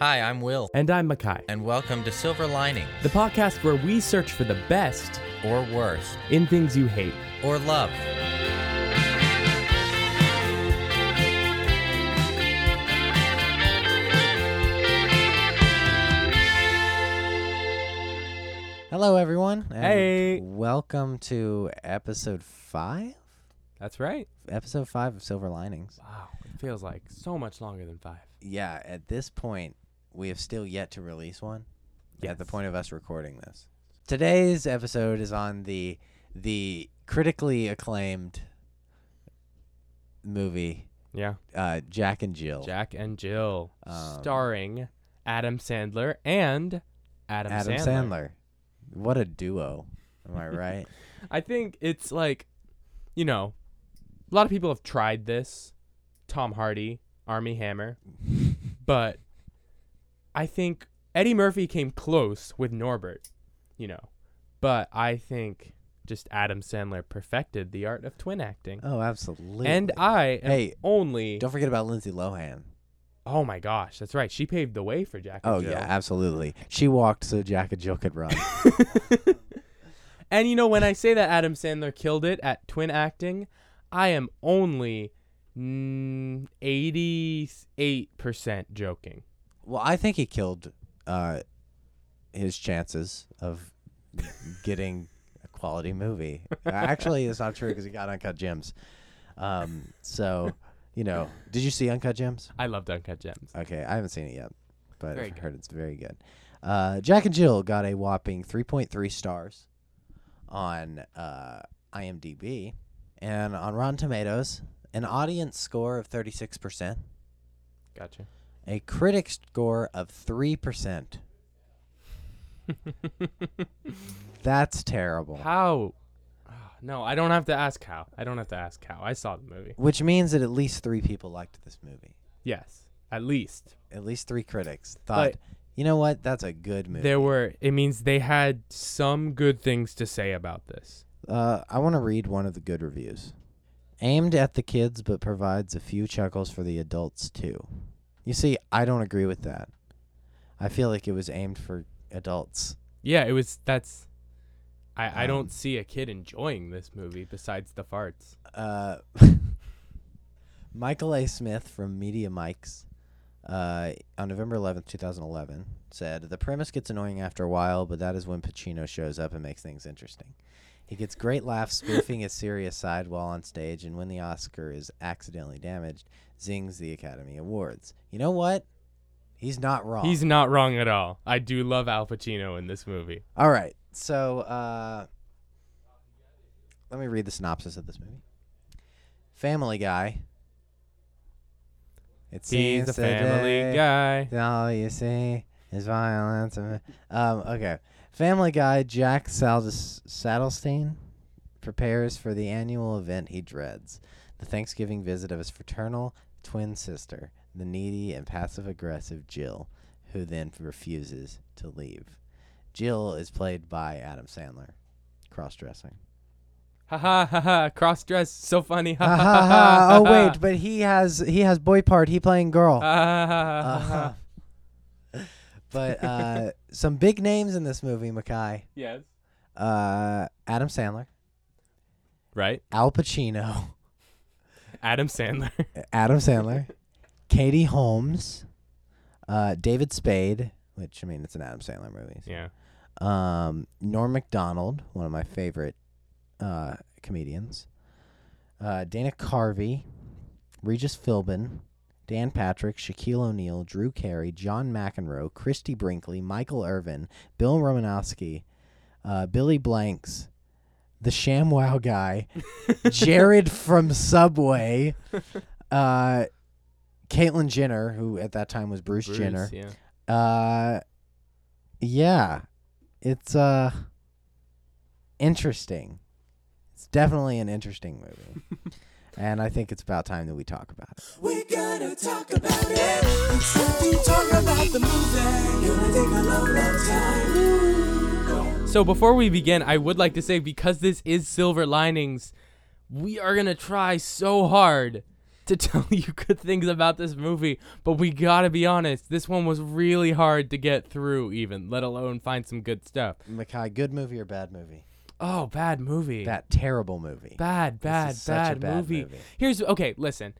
Hi, I'm Will, And I'm Makai, and welcome to Silver Lining, the podcast where we search for the best or worst, in things you hate. or love. Hello, everyone. and Hey. Welcome to episode five. That's right. Episode five of Silver Linings. Wow, it feels like so much longer than five. Yeah, at this point, we have still yet to release one. At the point of us recording this, today's episode is on the the critically acclaimed movie Yeah. uh, Jack and Jill. Jack and Jill, Um, starring Adam Sandler and Adam, Adam Sandler. Sandler. What a duo! Am I right? I think it's like, you know, a lot of people have tried this. Tom Hardy, Armie Hammer, but I think Eddie Murphy came close with Norbert, you know, but I think just Adam Sandler perfected the art of twin acting. oh, absolutely. And I am Hey, only. don't forget about Lindsay Lohan. Oh my gosh, that's right. She paved the way for Jack. And Oh Jill. yeah, absolutely. She walked so Jack and Jill could run. And you know, when I say that Adam Sandler killed it at twin acting, I am only mm, eighty-eight percent joking. Well, I think he killed uh, his chances of getting a quality movie. Actually, it's not true because he got Uncut Gems. Um, so, you know, did you see Uncut Gems? I love Uncut Gems. Okay, I haven't seen it yet, but I've heard it's very good. Uh, Jack and Jill got a whopping 3.3 stars on uh, IMDb, and on Rotten Tomatoes, an audience score of 36%. Gotcha. A critic score of 3%. That's terrible. How? Ah, No, I don't have to ask how. I don't have to ask how. I saw the movie. Which means that at least three people liked this movie. Yes, at least At least three critics thought, But- you know what? That's a good movie. there were. It means they had some good things to say about this. Uh, I want to read one of the good reviews. Aimed at the kids, but provides a few chuckles for the adults too. You see, I don't agree with that. I feel like it was aimed for adults. Yeah, it was. That's. I I Um, don't see a kid enjoying this movie besides the farts. Uh, Michael A. Smith from Media Mikes uh, on November 11th, 2011, said The premise gets annoying after a while, but that is when Pacino shows up and makes things interesting. He gets great laughs spoofing his serious side while on stage, and when the Oscar is accidentally damaged, zings the Academy Awards. You know what? He's not wrong. He's not wrong at all. I do love Al Pacino in this movie. All right. So, uh, let me read the synopsis of this movie. Family Guy. It He's a family today guy. All you see is violence. Um, okay. Family Guy Jack Saldes- Sadelstein prepares for the annual event he dreads the Thanksgiving visit of his fraternal twin sister, the needy and passive aggressive Jill, who then refuses to leave. Jill is played by Adam Sandler. Cross dressing. Ha ha ha ha. Cross dress. So funny. Ha Ha ha ha Oh wait, but he has he has boy part. He playing girl. Ha ha ha ha, ha. Uh-huh. but uh, some big names in this movie, Mackay. Yes. Uh, Adam Sandler, Right. Al Pacino, Adam Sandler. Adam Sandler, Katie Holmes, uh, David Spade, which I mean it's an Adam Sandler movie. yeah. Um, Norm Macdonald, one of my favorite uh, comedians. Uh, Dana Carvey, Regis Philbin, Dan Patrick, Shaquille O'Neal, Drew Carey, John McEnroe, Christie Brinkley, Michael Irvin, Bill Romanowski, uh, Billy Blanks, the ShamWow guy, Jared from Subway, uh, Caitlyn Jenner, who at that time was Bruce, Bruce, Jenner. Yeah. Uh, yeah, it's uh interesting. It's definitely an interesting movie, and I think it's about time that we talk about it. We're gonna talk about it. It's time to talk about the movie. Gonna take a long, long time. So before we begin, I would like to say because this is Silver Linings, we are gonna try so hard to tell you good things about this movie, but we gotta be honest. This one was really hard to get through, even let alone find some good stuff. Mackay, good movie or bad movie? Oh, bad movie. That terrible movie. bad, bad, is such a bad, bad movie. movie. Here's okay. Listen,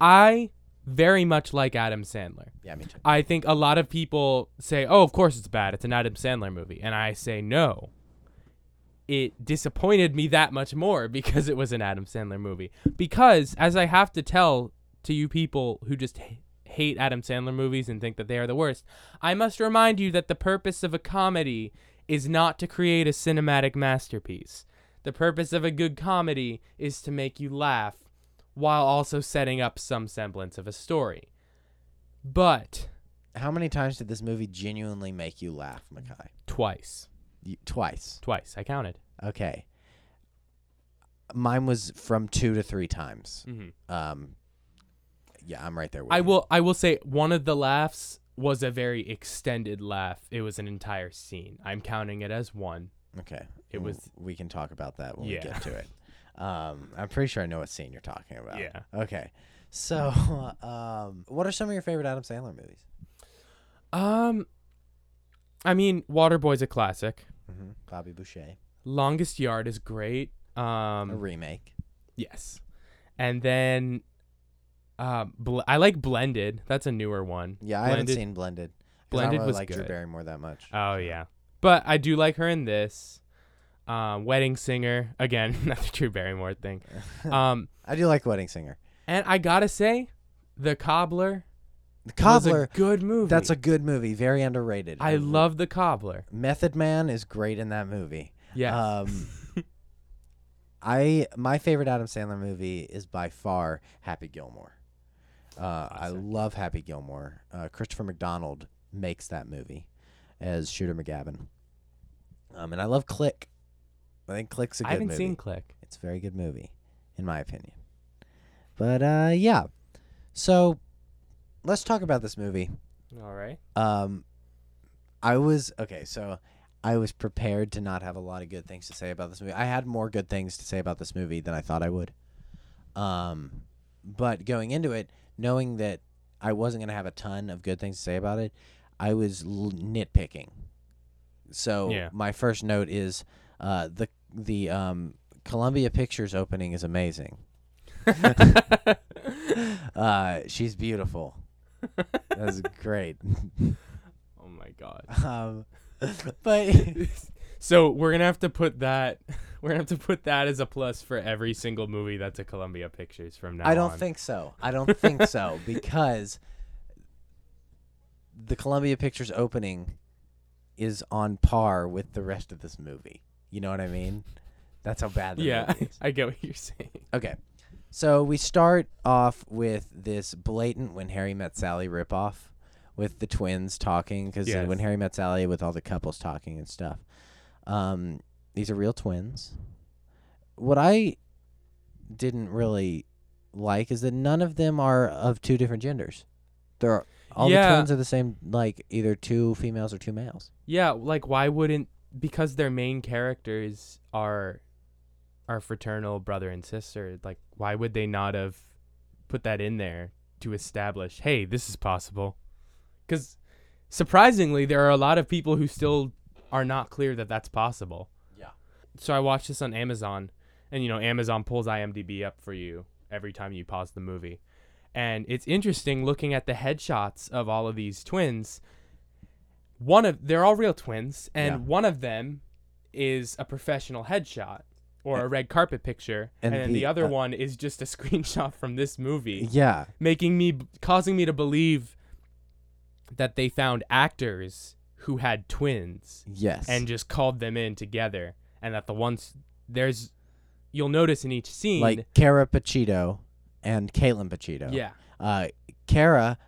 I very much like Adam Sandler. Yeah, me too. I think a lot of people say, "Oh, of course it's bad. It's an Adam Sandler movie," and I say no. It disappointed me that much more because it was an Adam Sandler movie. Because as I have to tell to you people who just h- hate Adam Sandler movies and think that they are the worst, I must remind you that the purpose of a comedy is not to create a cinematic masterpiece. The purpose of a good comedy is to make you laugh while also setting up some semblance of a story. But How many times did this movie genuinely make you laugh, Mackay? twice. You, twice. Twice. I counted. Okay. Mine was from two to three times. Mm-hmm. Um, yeah, I'm right there with I you. will. I will say one of the laughs was a very extended laugh. It was an entire scene. I'm counting it as one. Okay. It was- We can talk about that when we get to it. Um, I'm pretty sure I know what scene you're talking about. Yeah. Okay. So, um, what are some of your favorite Adam Sandler movies? Um, I mean, Waterboy's a classic. Mm-hmm. Bobby Boucher. Longest Yard is great. a Um, remake. yes, and then, um, bl- I like Blended. That's a newer one. Yeah, I haven't seen Blended- Blended. I Blended don't really was like Drew. Barrymore that much. Oh yeah, but I do like her in this. Um, Wedding Singer again, not the Drew Barrymore thing. Um, I do like Wedding Singer. and I gotta say, The Cobbler. The Cobbler. good movie. That's a good movie. Very underrated. I love The Cobbler. Method Man is great in that movie. Yeah. Um, I my favorite Adam Sandler movie is by far Happy Gilmore. Uh, I love Happy Gilmore. Uh, Christopher McDonald makes that movie as Shooter McGavin. Um, and I love Click. I think Click's a good I haven't movie. seen Click. It's a very good movie, in my opinion. But uh, yeah, so let's talk about this movie. All right. Um, I was okay. So I was prepared to not have a lot of good things to say about this movie. I had more good things to say about this movie than I thought I would. Um, but going into it, knowing that I wasn't gonna have a ton of good things to say about it, I was l- nitpicking. So Yeah. my first note is uh, the the um, Columbia Pictures opening is amazing. uh, she's beautiful. That's great. Oh my god. Um, but so we're gonna have to put that. We're gonna have to put that as a plus for every single movie that's a Columbia Pictures from now I don't on. think so. I don't think so because the Columbia Pictures opening is on par with the rest of this movie. You know what I mean? That's how bad the Yeah, movie is. I get what you're saying. Okay. So we start off with this blatant When Harry Met Sally ripoff with the twins talking because Yes. When Harry Met Sally with all the couples talking and stuff. Um, these are real twins. What I didn't really like is that none of them are of two different genders. They're all Yeah. the twins are the same, like either two females or two males. Yeah, like why wouldn't because their main characters are are fraternal brother and sister, like why would they not have put that in there to establish, hey, this is possible? Cuz surprisingly, there are a lot of people who still are not clear that that's possible. Yeah. So I watched this on Amazon, and you know, Amazon pulls IMDb up for you every time you pause the movie. And it's interesting looking at the headshots of all of these twins. One of they're all real twins, and Yeah. one of them is a professional headshot or a red carpet picture, And and, the, the, other uh, one is just a screenshot from this movie Yeah. making me causing me to believe that they found actors who had twins Yes. and just called them in together and that the ones there's you'll notice in each scene like Kara Pacito and Caitlin Pacito. yeah Uh, Kara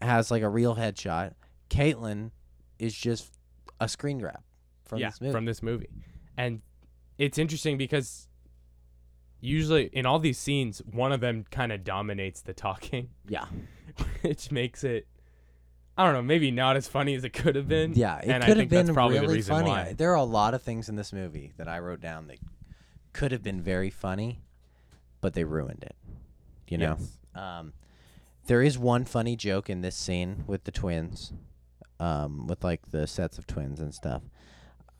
has like a real headshot. Caitlin is just a screen grab from yeah this movie. from this movie and it's interesting because usually in all these scenes one of them kind of dominates the talking yeah, which makes it I don't know, maybe not as funny as it could have been. yeah. It and I could have think that's been probably the really reason funny. why. There are a lot of things in this movie that I wrote down that could have been very funny, but they ruined it. You know. Yes. Um, there is one funny joke in this scene with the twins, um, with like the sets of twins and stuff.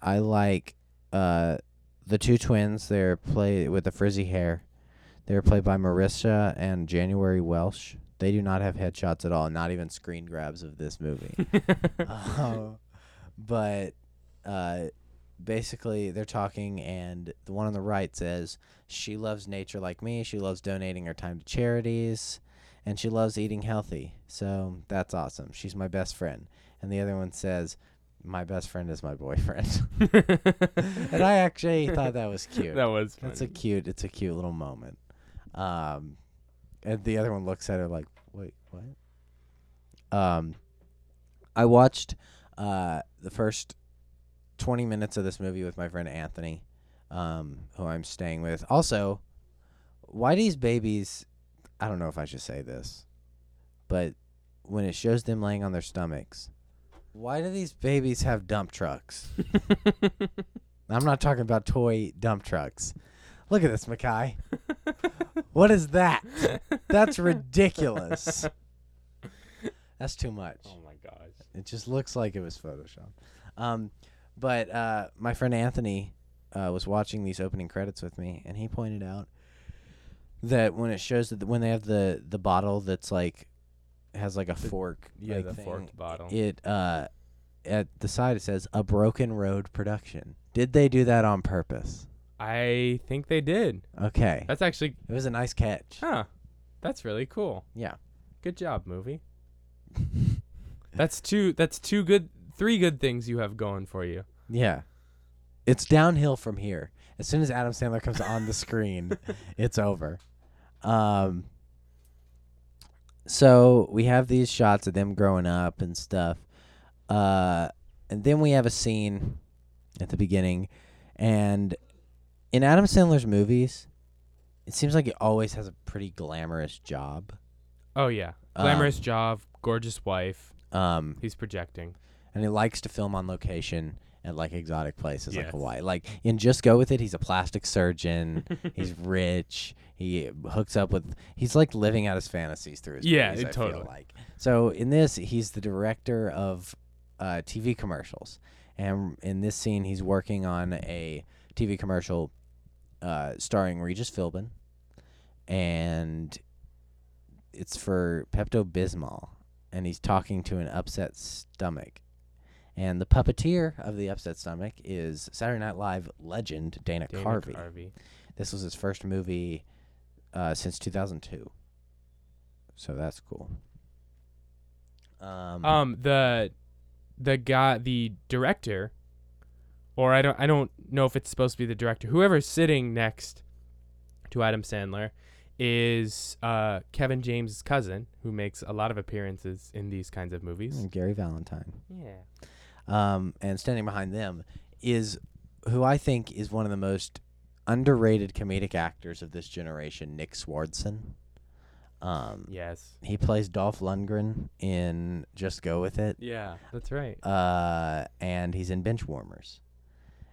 I like uh, the two twins. They're played with the frizzy hair. They're played by Marissa and January Welsh. They do not have headshots at all, not even screen grabs of this movie. Uh, but uh, basically, they're talking, and the one on the right says she loves nature like me. She loves donating her time to charities, and she loves eating healthy. So that's awesome. She's my best friend. And the other one says, "My best friend is my boyfriend." and I actually thought that was cute. that was That's a cute. It's a cute little moment. Um, and the other one looks at her like, "Wait, what?" Um, I watched uh the first twenty minutes of this movie with my friend Anthony, um, who I'm staying with. Also, why these babies? I don't know if I should say this, but when it shows them laying on their stomachs, why do these babies have dump trucks? I'm not talking about toy dump trucks. Look at this, Mackay. what is that? That's ridiculous. That's too much. oh my gosh. It just looks like it was Photoshop. Um, but uh, my friend Anthony uh, was watching these opening credits with me, and he pointed out that when it shows that when they have the the bottle that's like has like a fork, Yeah, like the thing, forked bottle. It uh, at the side it says a Broken Road production. Did they do that on purpose? I think they did. Okay, That's actually, it was a nice catch. huh? That's really cool. Yeah. Good job, movie. that's two. That's two good. Three good things you have going for you. Yeah. It's downhill from here. As soon as Adam Sandler comes on the screen, it's over. Um so we have these shots of them growing up and stuff. Uh and then we have a scene at the beginning and in Adam Sandler's movies, it seems like he always has a pretty glamorous job. Oh yeah, glamorous job, gorgeous wife. Um He's projecting. and he likes to film on location at like exotic places like Hawaii. Like and Just Go With It, he's a plastic surgeon. he's rich. He hooks up with. He's like living out his fantasies through his Yeah, movies, it I feel totally. like. So in this, he's the director of uh, TV commercials, and in this scene, he's working on a TV commercial uh, starring Regis Philbin, and it's for Pepto Bismol, and he's talking to an upset stomach. And the puppeteer of the upset stomach is Saturday Night Live legend Dana, Dana Carvey. Carvey. This was his first movie uh, since 2002. So that's cool. Um, Um, the the guy, the director, or I don't, I don't know if it's supposed to be the director. Whoever's sitting next to Adam Sandler is uh, Kevin James' cousin, who makes a lot of appearances in these kinds of movies. Gary Valentine. Yeah. Um, and standing behind them is who I think is one of the most underrated comedic actors of this generation, Nick Swardson. Um, Yes. he plays Dolph Lundgren in Just Go With It. Yeah, that's right. uh, and he's in Benchwarmers.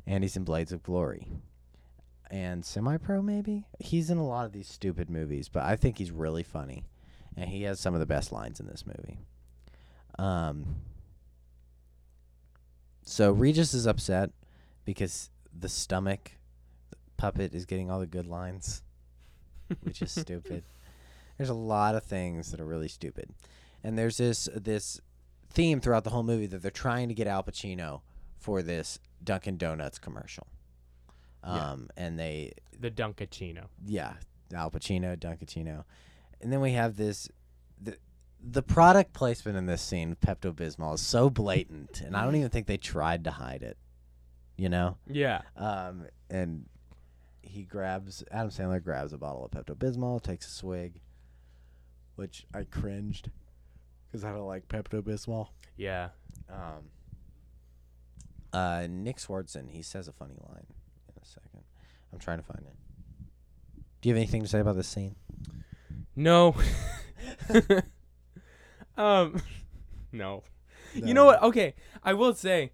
And he's in Blades of Glory, and Semi Pro maybe. He's in a lot of these stupid movies, but I think he's really funny, and he has some of the best lines in this movie. Um. So Regis is upset because the stomach puppet is getting all the good lines, which is stupid. There's a lot of things that are really stupid, and there's this this theme throughout the whole movie that they're trying to get Al Pacino for this Dunkin' Donuts commercial. Yeah. Um, and they, The Dunkaccino. yeah, Al Pacino, Dunkaccino, and then we have this, the the product placement in this scene, Pepto Bismol, is so blatant, and I don't even think they tried to hide it. You know, Yeah. um, and he grabs Adam Sandler grabs a bottle of Pepto Bismol, takes a swig, which I cringed because I don't like Pepto Bismol. Yeah. Um, uh, Nick Swardson, he says a funny line in a second. I'm trying to find it. Do you have anything to say about this scene? No. um, no. You know what? Okay, I will say,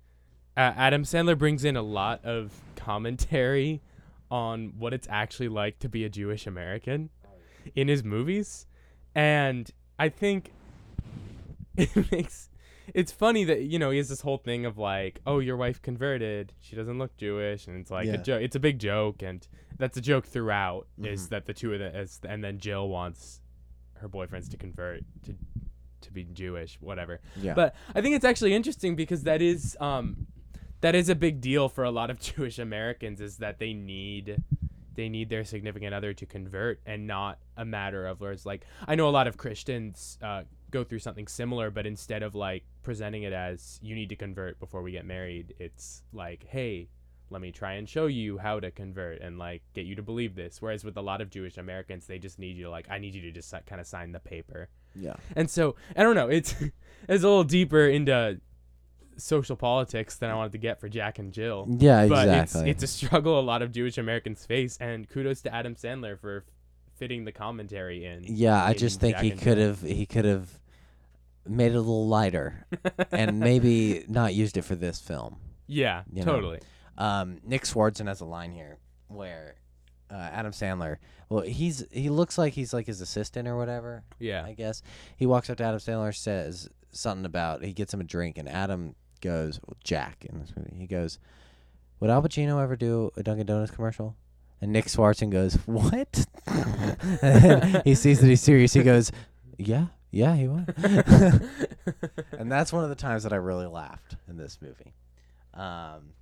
uh, Adam Sandler brings in a lot of commentary on what it's actually like to be a Jewish American in his movies, and I think it makes it's funny that you know he has this whole thing of like, oh, your wife converted, she doesn't look Jewish, and it's like Yeah. a joke. It's a big joke, and that's a joke throughout. Is Mhm. that the two of them? Is, and then Jill wants her boyfriends to convert to to be Jewish, whatever. Yeah. But I think it's actually interesting because that is um that is a big deal for a lot of Jewish Americans is that they need they need their significant other to convert and not a matter of where it's like I know a lot of Christians uh, go through something similar, but instead of like presenting it as you need to convert before we get married, it's like, hey, let me try and show you how to convert and like get you to believe this. Whereas with a lot of Jewish Americans, they just need you to like, I need you to just kind of sign the paper. Yeah. And so I don't know. It's it's a little deeper into social politics than I wanted to get for Jack and Jill. Yeah, But exactly. it's it's a struggle a lot of Jewish Americans face, and kudos to Adam Sandler for fitting the commentary in. yeah, I just think Jack he could have he could have made it a little lighter and maybe not used it for this film. Yeah, you know. totally. Um, Nick Swardson has a line here where uh, Adam Sandler. Well, he's he looks like he's like his assistant or whatever. Yeah. I guess he walks up to Adam Sandler, says something about he gets him a drink, and Adam goes well, Jack in this movie. He goes, "Would Al Pacino ever do a Dunkin' Donuts commercial?" And Nick Swardson goes, "What?" And he sees that he's serious. He goes, "Yeah, yeah, he would." and that's one of the times that I really laughed in this movie. Um,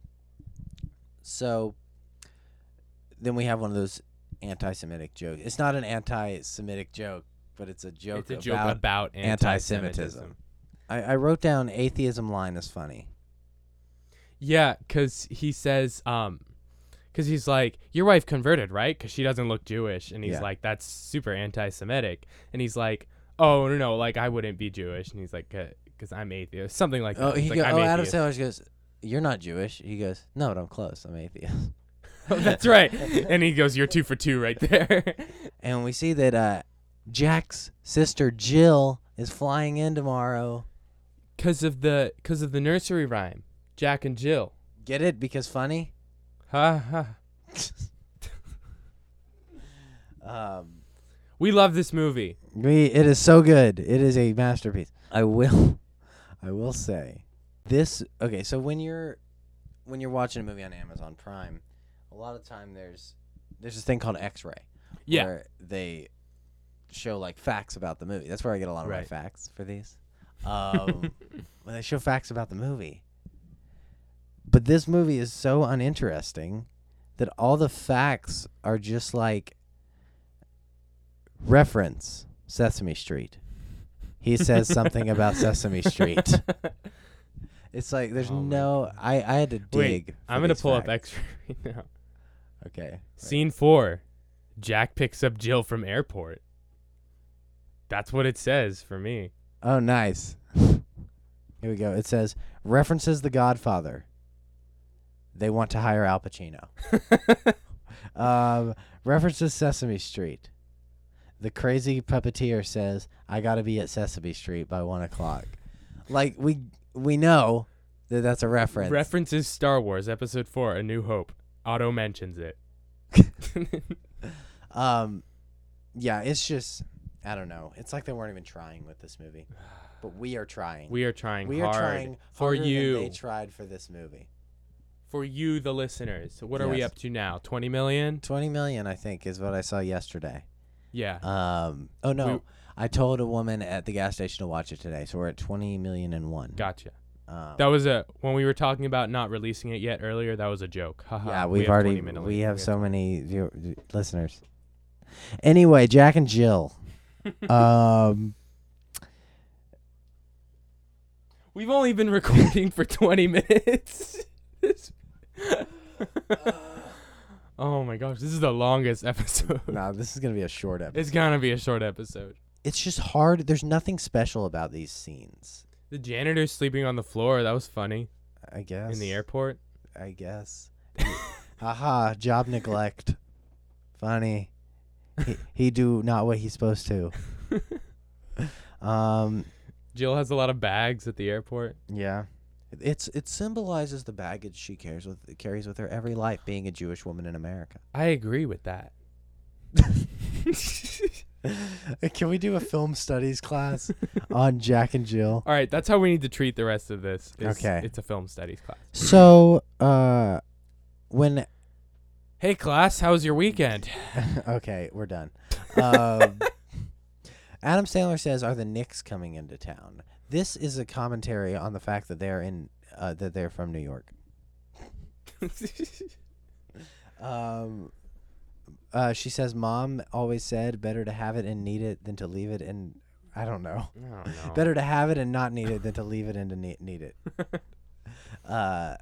so then we have one of those anti-Semitic jokes. It's not an anti-Semitic joke, but it's a joke it's a joke about about anti-Semitism. I, I wrote down atheism line is funny. Yeah, because he says, um, because he's like, your wife converted, right? Because she doesn't look Jewish, and he's Yeah. like, that's super anti-Semitic, and he's like, oh no, no, like I wouldn't be Jewish, and he's like, because I'm atheist, something like that. Oh, he like, go, "I'm oh Adam atheist." Sandler goes, "You're not Jewish." He goes, "No, but I'm close. I'm atheist." That's right, and he goes, you're two for two right there. and we see that uh, Jack's sister Jill is flying in tomorrow. Because of the, because of the nursery rhyme, Jack and Jill. Get it? Because funny. Ha ha. Um, We love this movie. we it is so good. It is a masterpiece. I will, I will say, this. Okay, so when you're when you're watching a movie on Amazon Prime, a lot of time there's there's this thing called X-ray. Yeah. where they show like facts about the movie. That's where I get a lot of my Right. facts for these. Um, when they show facts about the movie. But this movie is so uninteresting that all the facts are just like reference Sesame Street. He says something about Sesame Street. It's like there's Oh my no. I I had to dig. Wait, for I'm gonna these pull up facts. X right now. Okay. Scene four. Jack picks up Jill from airport. That's what it says for me. Oh, nice. Here we go. It says references The Godfather. They want to hire Al Pacino. um, references Sesame Street. The crazy puppeteer says, "I got to be at Sesame Street by one o'clock." Like we we know that that's a reference. References Star Wars Episode 4 A New Hope. Otto mentions it. um, yeah, it's just I don't know. It's like they weren't even trying with this movie, but we are trying. we are trying we hard are trying for you. they tried for this movie. for you, the listeners. So what are we up to now? 20 million? 20 million i think is what i saw yesterday Yeah. um oh no We- i told a woman at the gas station to watch it today so we're at 20 million and one gotcha. Um, That was a when we were talking about not releasing it yet earlier. That was a joke. Yeah we we've have already we have so many view- listeners anyway jack and jill um We've only been recording for 20 minutes. oh my gosh, this is the longest episode. no this is gonna be a short episode It's gonna be a short episode. it's just hard there's nothing special about these scenes The janitor sleeping on the floor. That was funny i guess in the airport. i guess haha job neglect funny he, he do not what he's supposed to um Jill has a lot of bags at the airport. Yeah. It's it symbolizes the baggage she carries with carries with her every life being a Jewish woman in America. I agree with that. Can we do a film studies class on Jack and Jill? All right, that's how we need to treat the rest of this. is Okay. It's a film studies class. So, uh, when Hey class, how was your weekend? okay, we're done. Um, Adam Sandler says, "Are the Knicks coming into town?" This is a commentary on the fact that they're in uh, that they're from New York. Um, uh, she says, "Mom always said better to have it and need it than to leave it and I don't know. I don't. Better to have it and not need it than to leave it and to need, need it." uh,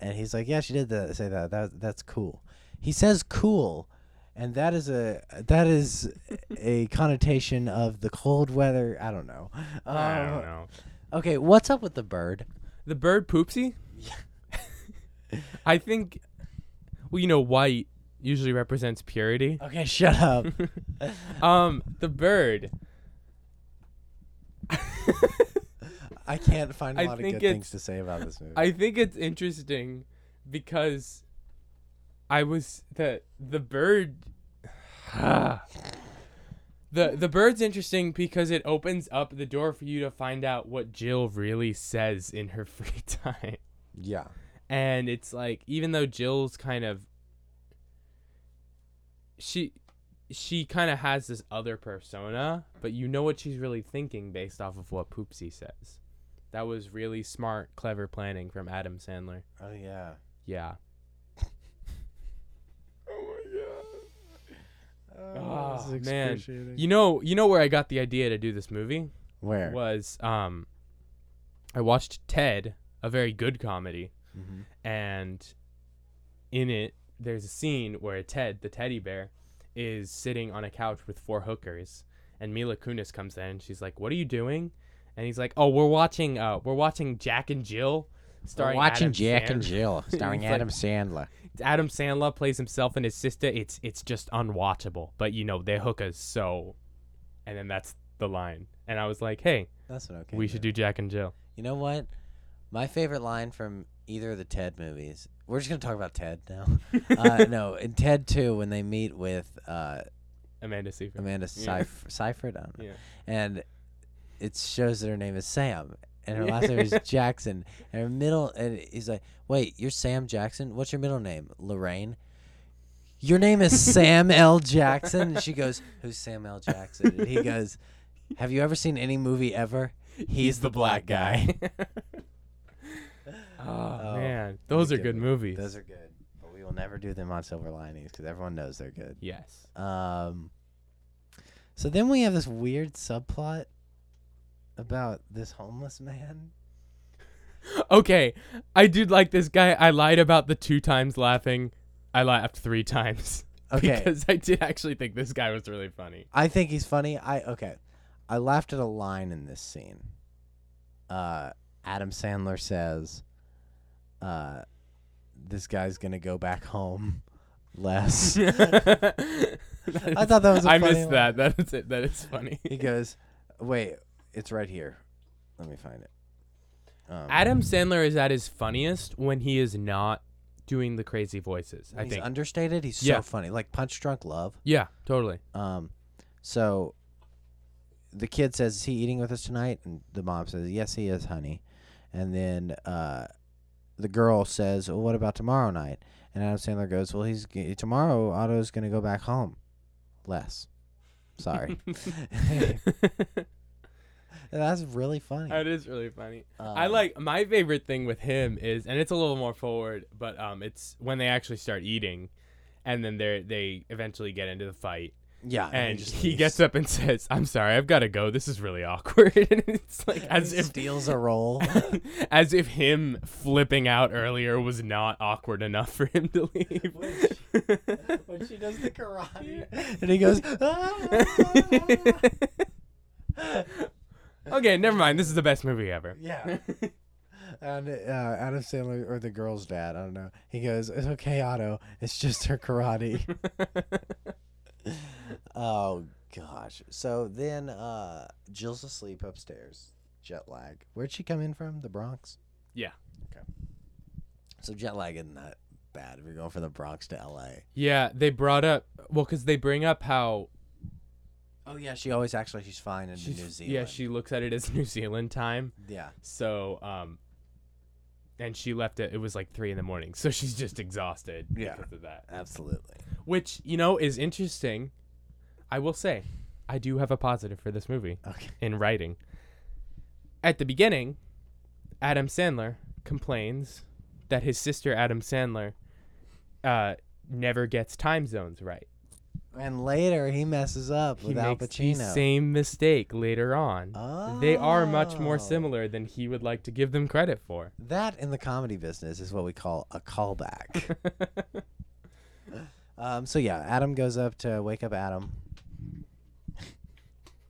and he's like, "Yeah, she did the, say that. That that's cool." He says "cool," and that is a that is a connotation of the cold weather. I don't know. I Um, don't know. Okay, what's up with the bird? The bird poopsie? I think well, you know, white usually represents purity. Okay, shut up. Um, the bird. I can't find a I lot of good things to say about this movie. I think it's interesting because I was the the bird the the bird's interesting because it opens up the door for you to find out what Jill really says in her free time. yeah. And it's like even though Jill's kind of she she kind of has this other persona, but you know what she's really thinking based off of what Poopsie says. That was really smart, clever planning from Adam Sandler. Oh yeah. Yeah. Oh, my god. Oh, this is man. You know, you know where I got the idea to do this movie Where? was um I watched Ted, a very good comedy, Mhm. and in it there's a scene where Ted, the teddy bear, is sitting on a couch with four hookers and Mila Kunis comes in. She's like, "What are you doing?" And he's like, "Oh, we're watching uh we're watching Jack and Jill." We're Starring watching Adam Jack and Jill, starring It's like- Adam Sandler. Adam Sandler plays himself and his sister. It's it's just unwatchable. But you know they're hookers, so, and then that's the line. And I was like, hey, That's what okay. we should do Jack and Jill. You know what? My favorite line from either of the Ted movies. We're just gonna talk about Ted now. uh, no, in Ted Two, when they meet with uh, Amanda Seyfried. Amanda Yeah. Seif- Seyfried, I don't know. Yeah. and it shows that her name is Sam, and her last name is Jackson, and her middle, and he's like, "Wait, you're Sam Jackson? What's your middle name? Lorraine." Your name is Sam L. Jackson. And she goes, "Who's Sam L. Jackson?" And he goes, "Have you ever seen any movie ever? He's, the black guy." Oh, Oh, man, those are good good movies. Those are good, but we will never do them on Silver Linings because everyone knows they're good. yes. Um, so then we have this weird subplot about this homeless man. Okay, I did like this guy. I lied about the two times laughing. I laughed three times. Okay. Because I did actually think this guy was really funny. I think he's funny. I okay. I laughed at a line in this scene. Uh, Adam Sandler says, uh, "This guy's gonna go back home less." I I thought that was a I funny missed line. that. That is it. That is funny. he goes, "Wait, it's right here. Let me find it." Um, Adam Sandler is at his funniest when he is not doing the crazy voices. I he's think. understated. He's Yeah. so funny, like Punch Drunk Love. yeah, totally. Um, so the kid says, "Is he eating with us tonight?" And the mom says, "Yes, he is, honey." And then uh, the girl says, well, "What about tomorrow night?" And Adam Sandler goes, "Well, he's g- tomorrow. Otto's gonna go back home. Less. Sorry." That's really funny. that is really funny. I Um, like my favorite thing with him is, and it's a little more forward, but um, it's when they actually start eating, and then they they eventually get into the fight, Yeah, and just he leaves. gets up and says, "I'm sorry, I've got to go. This is really awkward." and it's like as He if steals a roll. as if him flipping out earlier was not awkward enough for him to leave. when she does the karate, and he goes, "Ah." okay, never mind. This is the best movie ever. Yeah. And uh, Adam Sandler or the girl's dad, I don't know. He goes, "It's okay, Otto. It's just her karate." oh gosh. So then, uh, Jill's asleep upstairs. Jet lag. Where'd she come in from? The Bronx. Yeah. Okay. So jet lag isn't that bad if you're going from the Bronx to L.A. Yeah, they brought up well because they bring up how Oh yeah, she always acts like she's fine in She's- New Zealand. Yeah, she looks at it as New Zealand time. Yeah. So, um, and she left it. It was like three in the morning, so she's just exhausted Yeah. because of that. Absolutely. Which you know is interesting. I will say, I do have a positive for this movie Okay. in writing. At the beginning, Adam Sandler complains that his sister Adam Sandler uh, never gets time zones right. And later he messes up He with Al makes the Pacino. same mistake later on. They are much more Oh. similar than he would like to give them credit for. That in the comedy business is what we call a callback. um, so yeah, Adam goes up to wake up Adam.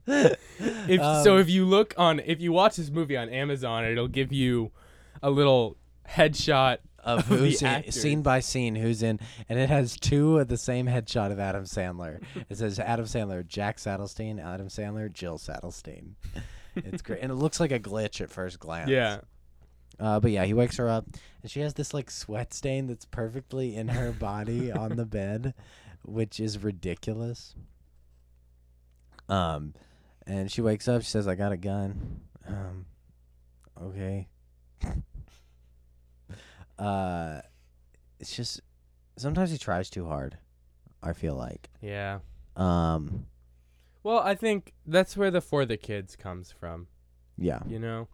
If Um, so, if you look on, if you watch this movie on Amazon, it'll give you a little headshot of who's in, actors. scene by scene who's in, and it has two of the same headshot of Adam Sandler. It says Adam Sandler, Jack Sadelstein, Adam Sandler, Jill Sadelstein. It's great, and it looks like a glitch at first glance. Yeah, Uh, but yeah, he wakes her up, and she has this like sweat stain that's perfectly in her body on the bed, which is ridiculous. Um, and she wakes up. She says, "I got a gun." Um, okay. uh, it's just sometimes he tries too hard. I feel like. yeah. Um, Well, I think that's where the for the kids comes from. yeah. You know,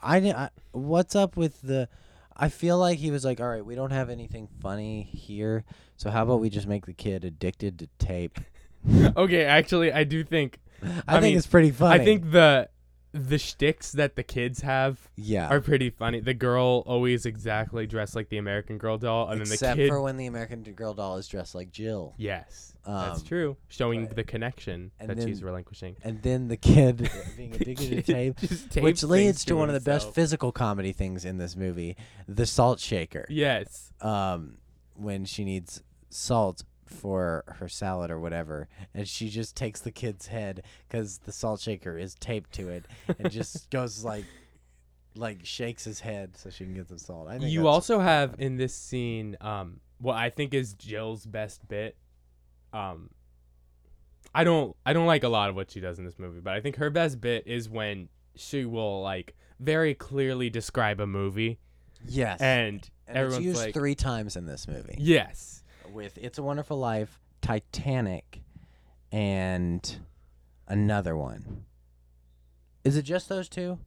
I, I what's up with the I feel like he was like, "All right, we don't have anything funny here, so how about we just make the kid addicted to tape?" okay. Actually, I do think I, I think mean, it's pretty funny. I think the the shticks that the kids have yeah. are pretty funny. The girl always exactly dressed like the American Girl doll, and Except then the kid. for when the American Girl doll is dressed like Jill. yes, that's Um, true, showing but- the connection that she's relinquishing. And then the kid being addicted to tape, which leads to one of the best physical comedy things in this movie, the salt shaker. Yes. um, when she needs salt for her salad or whatever, and she just takes the kid's head because the salt shaker is taped to it, and just goes like, like shakes his head so she can get some salt. I think You also have in this scene um what I think is Jill's best bit. Um I don't I don't like a lot of what she does in this movie, but I think her best bit is when she will like very clearly describe a movie yes, and, and it's everyone's used like three times in this movie yes. With "It's a Wonderful Life," Titanic, and another one. Is it just those two?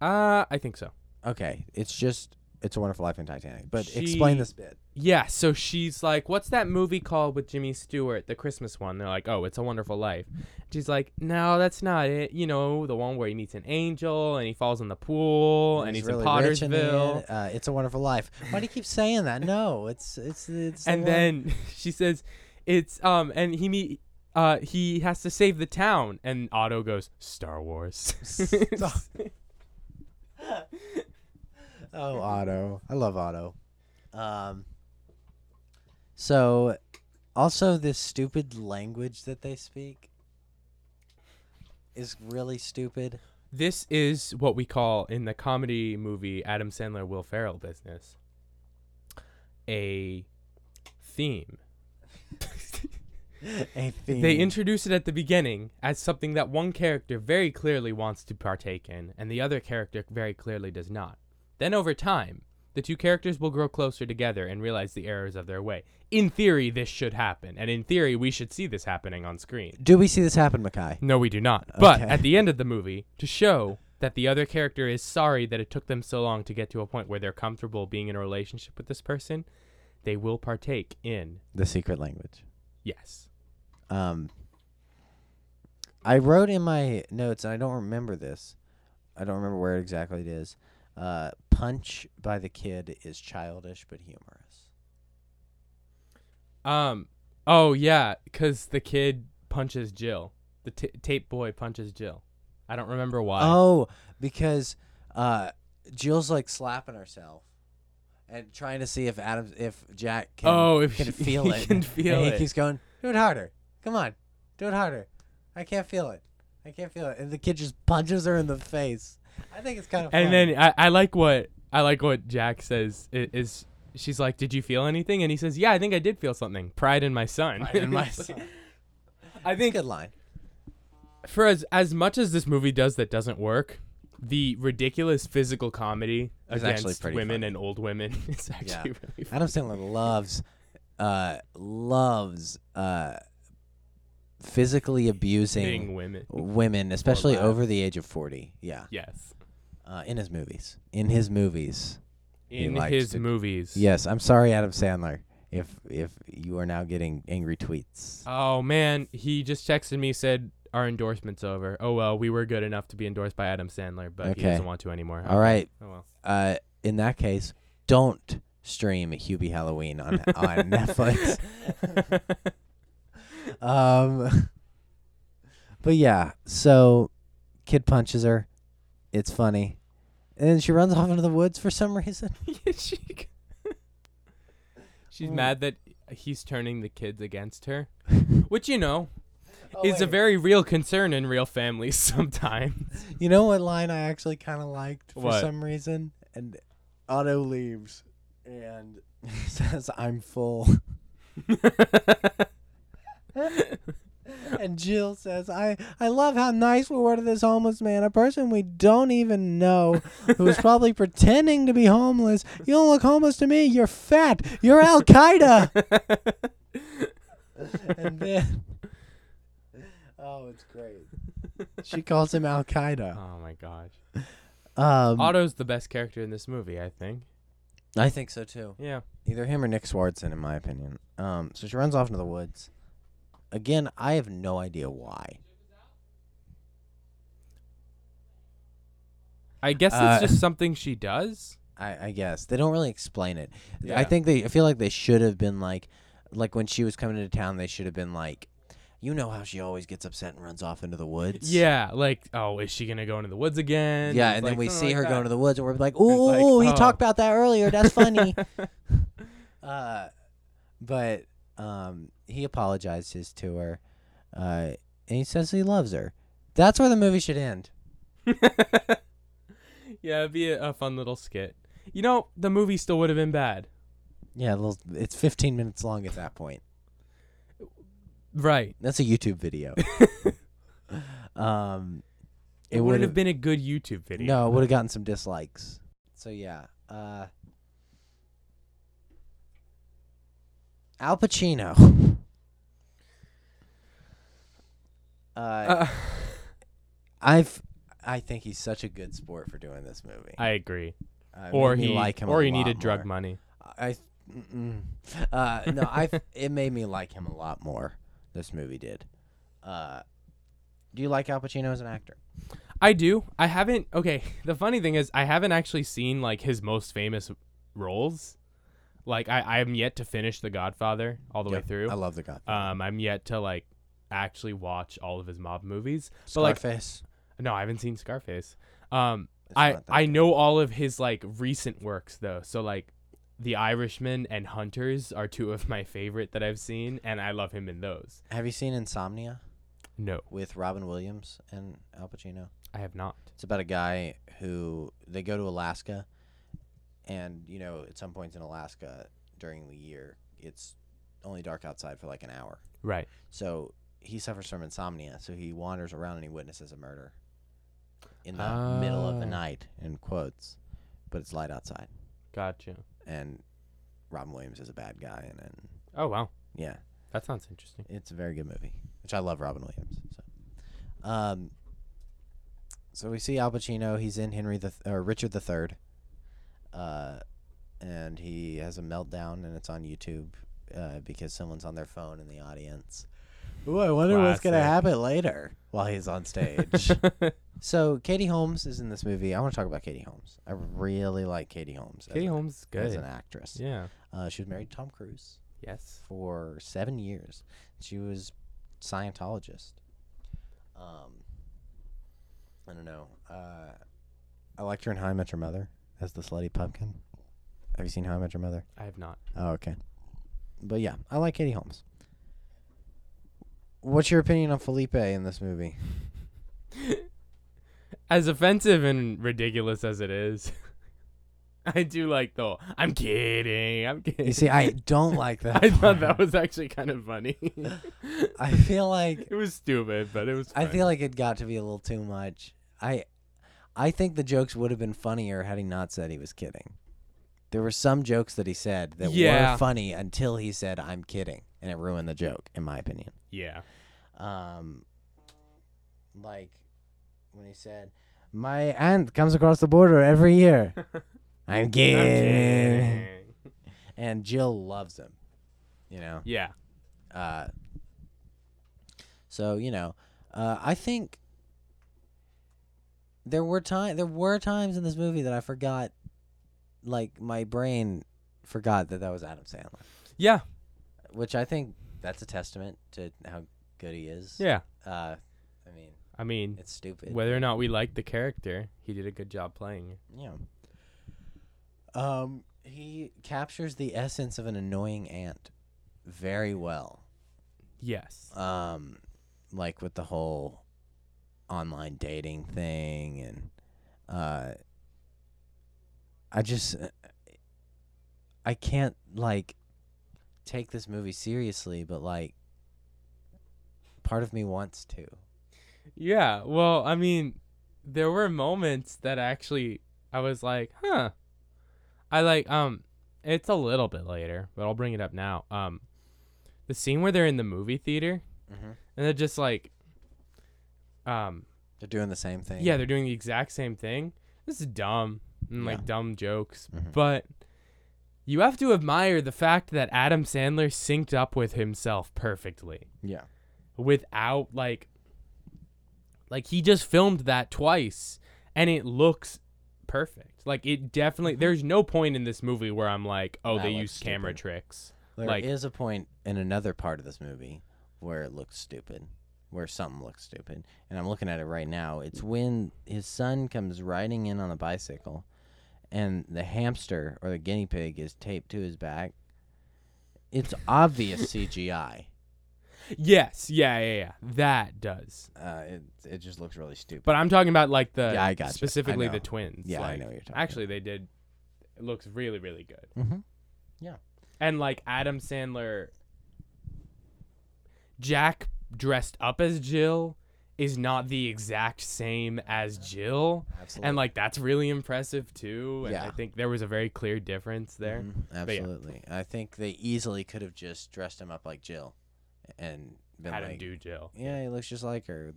Uh I think so. Okay, it's just "It's a Wonderful Life" and Titanic. But explain this bit. Yeah, so she's like, "What's that movie called with Jimmy Stewart, the Christmas one?" They're like, "Oh, It's a Wonderful Life." She's like, "No, that's not it. You know, the one where he meets an angel and he falls in the pool and, he's, in rich in the Pottersville." end. Uh, it's a Wonderful Life. Why do you keep saying that? No, it's it's it's. the and one- then she says, "It's um," and he meet. Uh, he has to save the town, and Otto goes, "Star Wars." Stop. oh, Otto, I love Otto. Um. So, also this stupid language that they speak is really stupid. this is what we call in the comedy movie Adam Sandler Will Ferrell business a theme. A theme. They introduce it at the beginning as something that one character very clearly wants to partake in, and the other character very clearly does not. Then, over time, the two characters will grow closer together and realize the errors of their way. In theory, this should happen, and in theory, we should see this happening on screen. Do we see this happen, Mackay? No, we do not. But Okay. at the end of the movie, to show that the other character is sorry that it took them so long to get to a point where they're comfortable being in a relationship with this person, they will partake in The secret language. yes. Um, I wrote in my notes, and I don't remember this. I don't remember where exactly it is. Uh, punch by the kid is childish but humorous. Um. Oh yeah, because the kid punches Jill. The t- tape boy punches Jill. I don't remember why. Oh, because uh, Jill's like slapping herself and trying to see if Adam, if Jack can, Oh, if can she- feel he it. can feel and it. He keeps going, do it harder. Come on, do it harder. I can't feel it. I can't feel it. And the kid just punches her in the face. I think it's kind of. and then I, I like what I like what Jack says is. She's like, "Did you feel anything?" And he says, "Yeah, I think I did feel something. Pride in my son." Pride in my son. I think good line. for as as much as this movie does that doesn't work, the ridiculous physical comedy It's against women funny. and old women is actually really funny. Adam Sandler loves, uh, loves, uh, physically abusing Being women. women, especially over the age of forty. Yeah, Yes. uh, in his movies. In his movies. He In likes his to- movies. Yes, I'm sorry, Adam Sandler. If if you are now getting angry tweets. Oh man, he just texted me said our endorsement's over. Oh well, we were good enough to be endorsed by Adam Sandler, but he Okay. doesn't want to anymore. All right. Oh well. Uh, in that case, don't stream Hubie Halloween on on Netflix. Um, but yeah, so kid punches her. It's funny, and then she runs off into the woods for some reason. She She's Oh. mad that he's turning the kids against her, which you know Oh, is a very real concern in real families sometimes. You know what line I actually kind of liked for What? some reason? And Otto leaves and he says, I'm full. and Jill says, I, I love how nice we were to this homeless man, a person we don't even know, who's probably pretending to be homeless. You don't look homeless to me. You're fat. You're Al Qaeda. and then. Oh, it's great. She calls him Al Qaeda. oh my gosh. Um, Otto's the best character in this movie, I think. I think so too. Yeah. Either him or Nick Swardson, in my opinion. Um, so she runs off into the woods. Again, I have no idea why. I guess Uh, it's just something she does. I, I guess they don't really explain it. I think they. I feel like they should have been like, like when she was coming into town, they should have been like, you know how she always gets upset and runs off into the woods. Yeah, like, oh, is she gonna go into the woods again? Yeah, and then like we see like her that. going to the woods, and we're like, ooh, like, ooh, he oh. talked about that earlier. That's funny. uh, but um, he apologizes to her, uh, and he says he loves her. That's where the movie should end. yeah, it'd be a, a fun little skit. You know, the movie still would have been bad. Yeah, a little, it's 15 minutes long at that point. Right. That's a YouTube video. um, It, wouldn't have been a good YouTube video. No, it would have gotten some dislikes. So yeah, uh, Al Pacino. uh, Uh, I've I think he's such a good sport for doing this movie. I agree. Uh, or he, like him or he lot needed drug money. I uh, no, I it made me like him a lot more. This movie did. Uh, do you like Al Pacino as an actor? I do. I haven't. Okay, the funny thing is, I haven't actually seen like his most famous roles. Like, I I'm yet to finish The Godfather all the way Yep, through. I love the guy. Um, I'm yet to like actually watch all of his mob movies. But like, Scarface. no, I haven't seen Scarface. Um, It's I I good. know all of his like recent works though. So like, The Irishman and Hunters are two of my favorite that I've seen, and I love him in those. Have you seen Insomnia No, with Robin Williams and Al Pacino? I have not. It's about a guy who they go to Alaska, and you know at some points in Alaska during the year it's only dark outside for like an hour. Right. So he suffers from insomnia, so he wanders around and he witnesses a murder in the middle of the Oh. night in quotes, but it's light outside, Gotcha. and Robin Williams is a bad guy, and, and Oh wow, yeah, that sounds interesting. it's a very good movie, which I love Robin Williams. So, um, so we see Al Pacino. He's in Henry the th- or Richard the Third, uh, and he has a meltdown, and it's on YouTube uh, because someone's on their phone in the audience. Ooh, I wonder what's gonna Classic. happen later while he's on stage. so Katie Holmes is in this movie. I want to talk about Katie Holmes. I really like Katie Holmes. as Katie an- Holmes is as good. an actress. Yeah. Uh, she was married to Tom Cruise Yes. for seven years. She was Scientologist. Um, I don't know. Uh, I liked her in How I Met Your Mother as the slutty pumpkin. Have you seen How I Met Your Mother? I have not. Oh, okay. But yeah, I like Katie Holmes. What's your opinion on Felipe in this movie? As offensive and ridiculous as it is, I do like the. whole, I'm kidding. I'm kidding. You see, I don't like that. I thought that was actually kind of funny. I feel like it was stupid, but it was. I feel like it got to be a little too much. I I think the jokes would have been funnier had he not said he was kidding. There were some jokes that he said that Yeah. were funny until he said I'm kidding and it ruined the joke in my opinion. Yeah. Um like when he said my aunt comes across the border every year. I'm kidding. And Jill loves him. You know. Yeah. Uh, so you know, uh, I think there were time there were times in this movie that I forgot, like my brain forgot that that was Adam Sandler, Yeah. which I think that's a testament to how good he is. Yeah. Uh, I mean, I mean, it's stupid. whether or not we like the character, he did a good job playing it. yeah. Um, he captures the essence of an annoying ant very well. Yes. um like with the whole online dating thing and uh I just uh, I can't like take this movie seriously but like part of me wants to. Yeah. Well, I mean, there were moments that actually I was like, huh. I like um it's a little bit later, but I'll bring it up now. Um the scene where they're in the movie theater Mm-hmm. and they're just like um They're doing the same thing. yeah, they're doing the exact same thing. This is dumb and like Yeah. dumb jokes, Mhm. but you have to admire the fact that Adam Sandler synced up with himself perfectly Yeah. without like like he just filmed that twice and it looks perfect. Like it definitely there's no point in this movie where I'm like, oh, That they use camera stupid. tricks. There Like- is a point in another part of this movie where it looks stupid, where something looks stupid, and I'm looking at it right now. It's when his son comes riding in on a bicycle, and the hamster or the guinea pig is taped to his back. It's obvious CGI. Yes, yeah, yeah, yeah. That does. Uh, it it just looks really stupid. But I'm talking about like the Yeah, I gotcha. Specifically the twins. Yeah, I know what you're talking Actually, they did. It looks really, really good. mm-hmm. And like Adam Sandler, Jack dressed up as Jill is not the exact same as Jill. Absolutely. And like that's really impressive too. And I think there was a very clear difference there. Mhm, yeah. absolutely. I think they easily could have just dressed him up like Jill, and been Had like, him do Jill. Yeah, he looks just like her.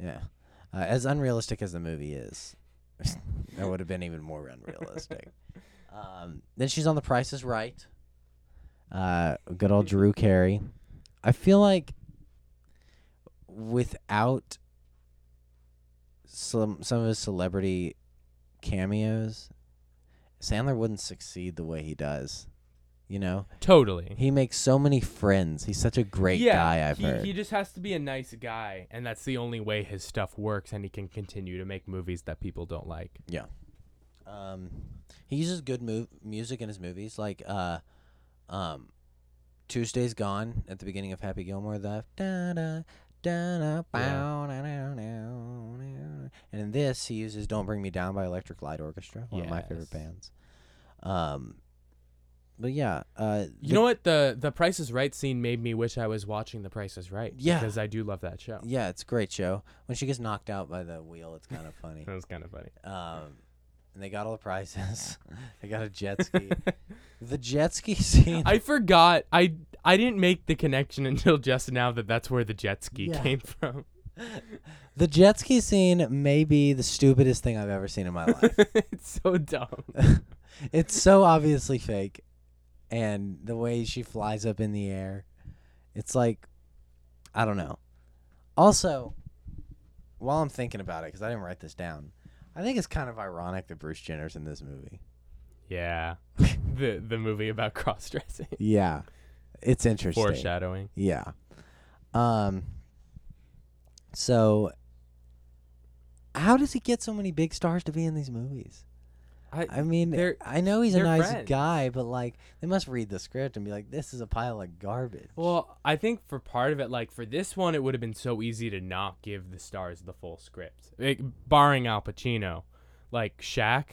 Yeah, uh, as unrealistic as the movie is, that would have been even more unrealistic. um, then she's on The Price Is Right. Uh, good old Drew Carey. I feel like without some some of his celebrity cameos, Sandler wouldn't succeed the way he does. You know, Totally. he makes so many friends. He's such a great yeah, guy. I've he, heard. he just has to be a nice guy, and that's the only way his stuff works, and he can continue to make movies that people don't like. Yeah. Um, he uses good mu- music in his movies, like uh, um, Tuesday's Gone at the beginning of Happy Gilmore. The da da da da bow da da da da. And in this, he uses "Don't Bring Me Down" by Electric Light Orchestra, one of my favorite Yes. bands. Um, but yeah, uh, You know what? The the Price is Right scene made me wish I was watching The Price is Right. Yeah. Because I do love that show. Yeah, it's a great show. When she gets knocked out by the wheel, it's kind of funny. That was kind of funny. Um, and they got all the prizes. they got a jet ski. the jet ski scene. I forgot. I I didn't make the connection until just now that that's where the jet ski Yeah. came from. the jet ski scene may be the stupidest thing I've ever seen in my life. it's so dumb. it's so obviously fake, and the way she flies up in the air, it's like, I don't know. Also, while I'm thinking about it, because I didn't write this down, I think it's kind of ironic that Bruce Jenner's in this movie. Yeah. the the movie about cross dressing. Yeah, it's interesting. Foreshadowing. Yeah. Um. So, how does he get so many big stars to be in these movies? I mean, I know he's a nice friends. guy, but like, they must read the script and be like, "This is a pile of garbage." Well, I think for part of it, like for this one, it would have been so easy to not give the stars the full script, like, barring Al Pacino, like Shaq.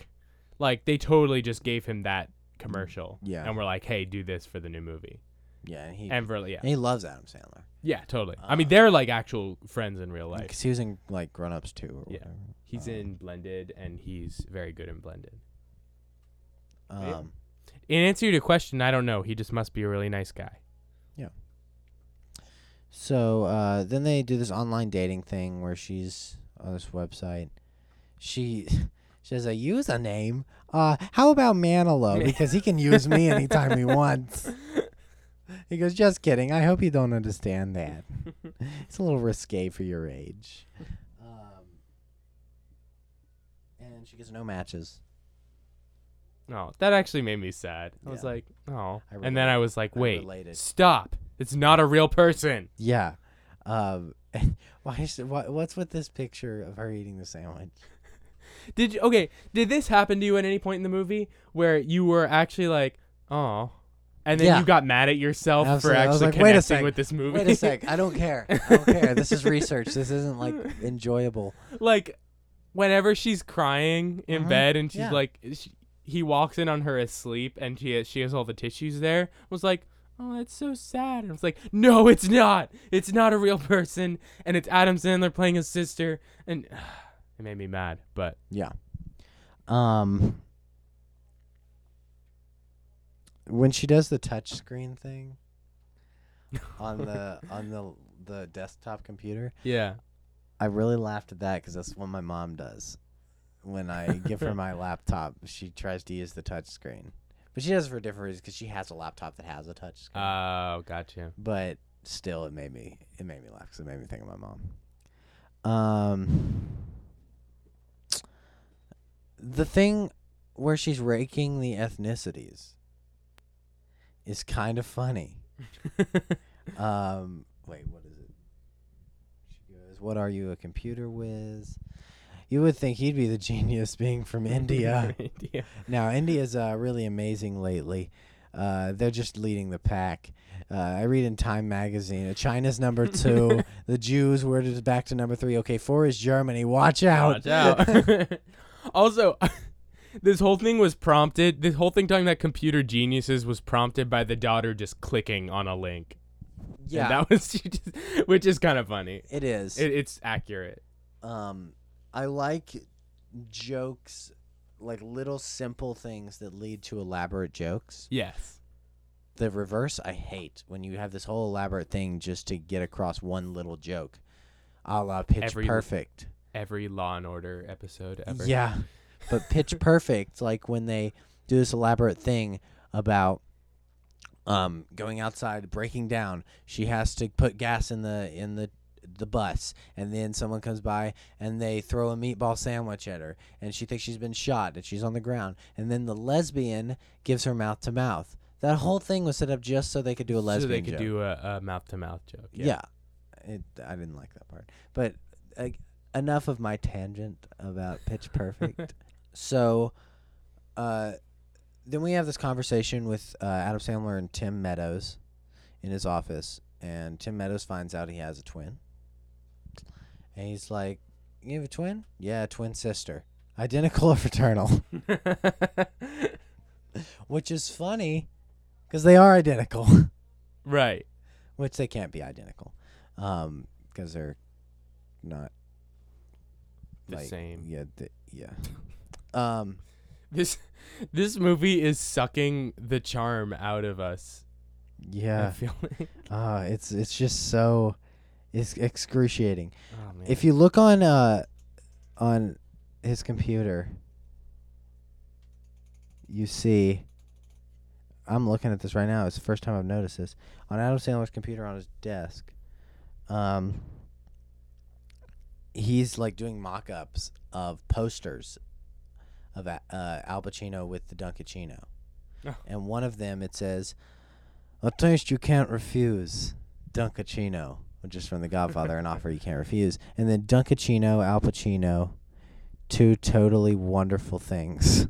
Like they totally just gave him that commercial. Yeah. And we're like, hey, do this for the new movie. Yeah, and he And for yeah, and he loves Adam Sandler yeah, totally. I Uh, mean, they're like actual friends in real life. because he was in like Grown Ups too. Or Yeah. whatever. He's Um, in Blended, and he's very good in Blended. Yeah. Um, In answer to your question, I don't know. He just must be a really nice guy. Yeah. So uh, then they do this online dating thing where she's on this website. She she has a username. Uh, how about Manilow? Because he can use me anytime he wants. He goes, just kidding. I hope you don't understand that. it's a little risque for your age. Um, and she gets no matches. No, that actually made me sad. I was Yeah. like, oh. I And then I was like, I wait, related. stop. It's not a real person. Yeah. Um, why is what, what's with this picture of her eating the sandwich? Did you, okay, did this happen to you at any point in the movie where you were actually like, oh, and then Yeah. you got mad at yourself Absolutely. I for was actually like, wait a connecting sec. with this movie? Wait a sec. I don't care. I don't care. This is research. This isn't like enjoyable. like, whenever she's crying in Mhm. bed and she's Yeah. like, she, he walks in on her asleep and she has, she has all the tissues there. was like, oh, that's so sad. And I was like, no, it's not. It's not a real person, and it's Adam Sandler playing his sister, and it made me mad. But Yeah. Um. When she does the touch screen thing on the on the the desktop computer, yeah, I really laughed at that because that's what my mom does. When I give her my laptop, she tries to use the touch screen, but she does it for different reasons because she has a laptop that has a touch screen. oh, gotcha. but still, it made me it made me laugh because it made me think of my mom. Um, the thing where she's raking the ethnicities is kind of funny. um, wait, what is it? She goes, "What are you, a computer whiz?" You would think he'd be the genius, being from India. India. Now, India's uh, really amazing lately. Uh, they're just leading the pack. Uh, I read in Time magazine, uh, China's number two. the Jews were back to number three. Okay, four is Germany. Watch out. Watch out. also, this whole thing was prompted. This whole thing talking about computer geniuses was prompted by the daughter just clicking on a link. yeah, and that was just, which is kind of funny. it is. It, it's accurate. um, I like jokes, like little simple things that lead to elaborate jokes. Yes. The reverse, I hate when you have this whole elaborate thing just to get across one little joke, a la Pitch Every- Perfect. Every Law and Order episode ever. Yeah. But Pitch Perfect, like when they do this elaborate thing about um going outside, breaking down, she has to put gas in the in the the bus and then someone comes by and they throw a meatball sandwich at her and she thinks she's been shot and she's on the ground and then the lesbian gives her mouth to mouth. That whole thing was set up just so they could do a lesbian. So they could joke. do a, a mouth-to-mouth joke. Yeah. It, I didn't like that part. But uh, enough of my tangent about Pitch Perfect. so, uh, then we have this conversation with uh, Adam Sandler and Tim Meadows in his office, and Tim Meadows finds out he has a twin. And he's like, You have a twin? Yeah, twin sister. Identical or fraternal? Which is funny because they are identical. right. which they can't be identical, um, because they're not The like, same. Yeah, th- yeah. um, This this movie is sucking the charm out of us. I yeah. Uh, it's it's just so it's excruciating. Oh, man. If you look on uh on his computer, you see. I'm looking at this right now. It's the first time I've noticed this on Adam Sandler's computer on his desk. Um, he's like doing mock-ups of posters of A- uh, Al Pacino with the Dunkaccino, Oh. and one of them it says, "A taste you can't refuse, Dunkaccino," which is from The Godfather, an offer you can't refuse, and then Dunkaccino, Al Pacino, two totally wonderful things.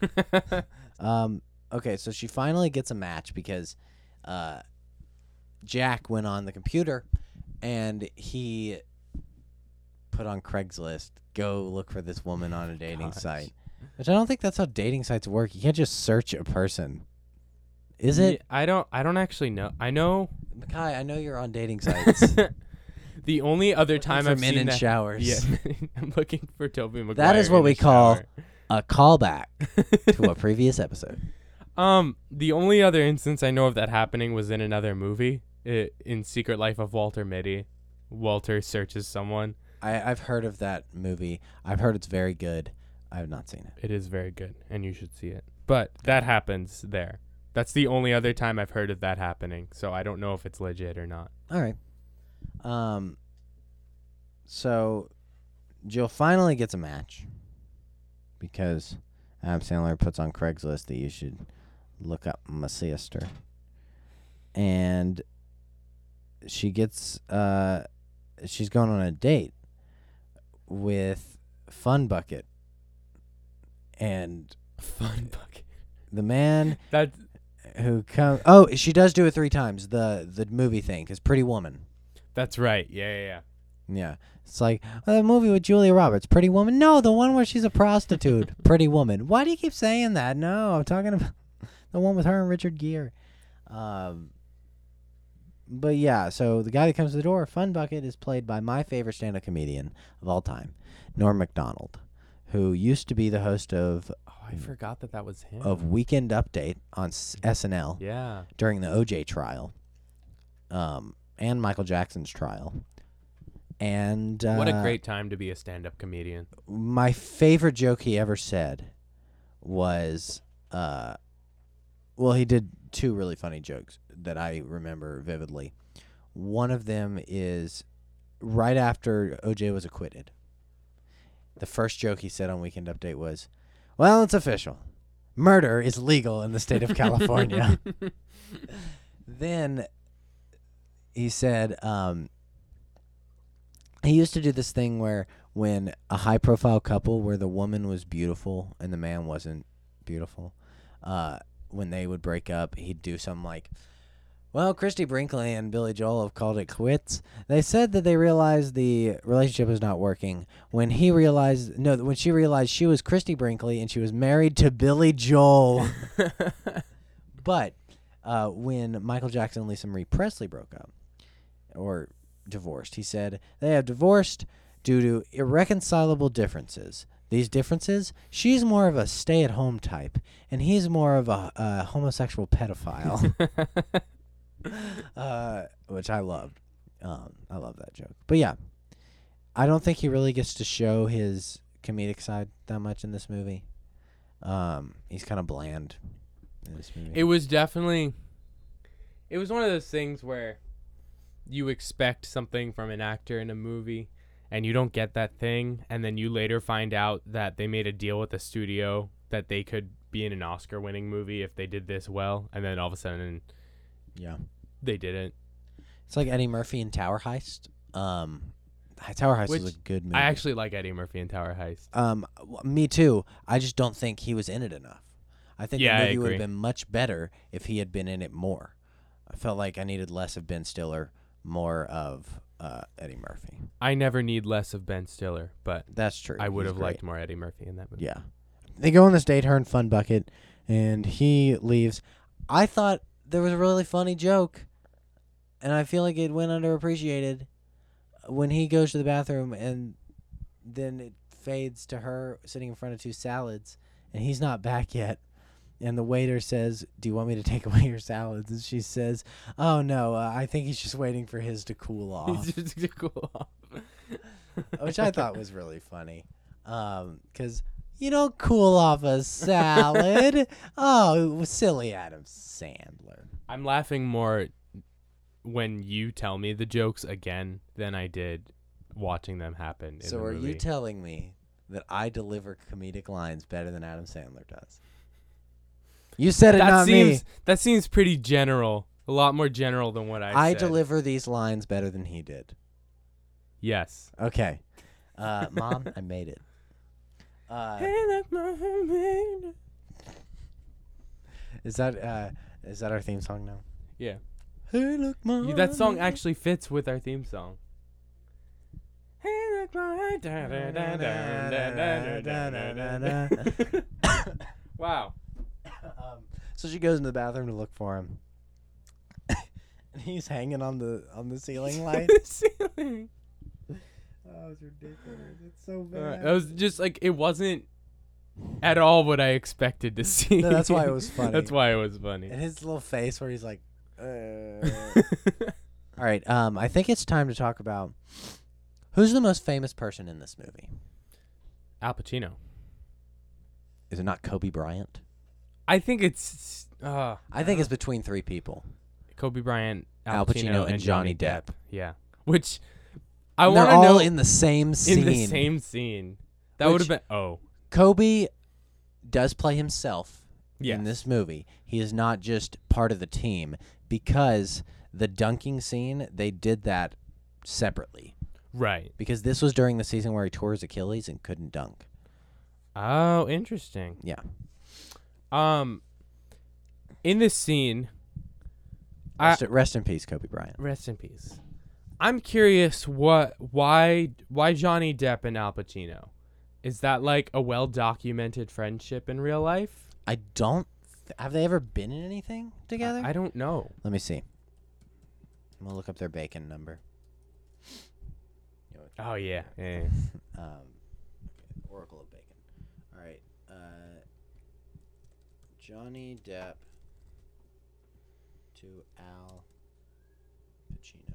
Um, okay, so she finally gets a match because uh, Jack went on the computer and he put on Craigslist, go look for this woman on a dating Gosh. site. Which I don't think that's how dating sites work. You can't just search a person. Is it? I don't. I don't actually know. I know Makai, I know you're on dating sites. the only other time for I've men seen in that. showers. Yeah, I'm looking for Tobey Maguire. That is what we call a callback to a previous episode. Um, the only other instance I know of that happening was in another movie, i in Secret Life of Walter Mitty. Walter searches someone. I, I've heard of that movie. I've heard it's very good. I have not seen it. It is very good, and you should see it. But that happens there. That's the only other time I've heard of that happening. So I don't know if it's legit or not. All right. Um. So, Jill finally gets a match because Adam Sandler puts on Craigslist that you should look up my sister, and she gets uh, she's going on a date with Fun Bucket, and Fun bucket. the man That who comes. Oh, she does do it three times. The the movie thing is Pretty Woman. that's right. Yeah, yeah, yeah. Yeah. It's like uh, the movie with Julia Roberts, Pretty Woman. No, the one where she's a prostitute, Pretty Woman. Why do you keep saying that? No, I'm talking about the one with her and Richard Gere. Um, but yeah, so the guy that comes to the door, Fun Bucket, is played by my favorite stand-up comedian of all time, Norm Macdonald, who used to be the host of I forgot that that was him. of Weekend Update on S- SNL yeah. during the OJ trial, um, and Michael Jackson's trial. And uh, what a great time to be a stand-up comedian. my favorite joke he ever said was uh well he did two really funny jokes that I remember vividly. One of them is right after OJ was acquitted. The first joke he said on Weekend Update was, "Well, it's official. Murder is legal in the state of California." then he said um he used to do this thing where when a high profile couple where the woman was beautiful and the man wasn't beautiful, uh, when they would break up, he'd do something like, Well, Christie Brinkley and Billy Joel have called it quits. They said that they realized the relationship was not working when he realized no, when she realized she was Christie Brinkley and she was married to Billy Joel. but uh, when Michael Jackson and Lisa Marie Presley broke up, or divorced. He said they have divorced due to irreconcilable differences. These differences, she's more of a stay at home type, and he's more of a, a homosexual pedophile. uh, which I loved. Um, I love that joke. But yeah, I don't think he really gets to show his comedic side that much in this movie. Um, he's kind of bland in this movie. It was definitely it was one of those things where you expect something from an actor in a movie and you don't get that thing and then you later find out that they made a deal with the studio that they could be in an Oscar winning movie if they did this well and then all of a sudden yeah. They didn't. It's like Eddie Murphy in Tower Heist. Um, Tower Heist was a good movie. I actually like Eddie Murphy in Tower Heist. um, w- me too. I just don't think he was in it enough. I think Yeah, I the movie would have agree. been much better if he had been in it more. I felt like I needed less of Ben Stiller, more of uh, Eddie Murphy. I never need less of Ben Stiller, but That's true. I would He's have great. liked more Eddie Murphy in that movie. Yeah. They go on this date, her and Fun Bucket, and he leaves. I thought there was a really funny joke, and I feel like it went underappreciated when he goes to the bathroom and then it fades to her sitting in front of two salads, and he's not back yet. And the waiter says, "Do you want me to take away your salads?" And she says, "Oh no, uh, I think he's just waiting for his to cool off." To cool off. which I thought was really funny. Um, 'cause you don't cool off a salad. oh, silly Adam Sandler. I'm laughing more when you tell me the jokes again than I did watching them happen. In So the are movie. you telling me that I deliver comedic lines better than Adam Sandler does? You said it, that not seems me. that seems pretty general. A lot more general than what I, I said. deliver these lines better than he did. Yes. Okay, uh, Mom, I made it. Uh, hey, look, Mom, is that uh, is that our theme song now? Yeah. Hey, look. That song actually fits with our theme song. Hey, look, my wow. Um, so she goes into the bathroom to look for him. and he's hanging on the on the ceiling light. Ceiling. oh, it's ridiculous. It's so Uh, that was just like it wasn't at all what I expected to see. No, that's why it was funny. that's why it was funny. and his little face where he's like, uh. All right, um, I think it's time to talk about who's the most famous person in this movie. Al Pacino. Is it not Kobe Bryant? I think it's uh, I think it's between three people. Kobe Bryant, Al, Al Pacino, and Johnny Depp. Yeah, which I want to know in the same scene. in the same scene. That would have been oh Kobe does play himself yes. in this movie. He is not just part of the team because the dunking scene they did that separately right. because this was during the season where he tore his Achilles and couldn't dunk. Oh, interesting. Yeah. Um, in this scene, I, Rest, rest in peace, Kobe Bryant. rest in peace. I'm curious what why why Johnny Depp and Al Pacino? Is that like a well documented friendship in real life? I don't. Have they ever been in anything together? I don't know. Let me see. I'm gonna look up their bacon number. Oh yeah. yeah. Um, Oracle of Bacon. All right. Uh, Johnny Depp to Al Pacino.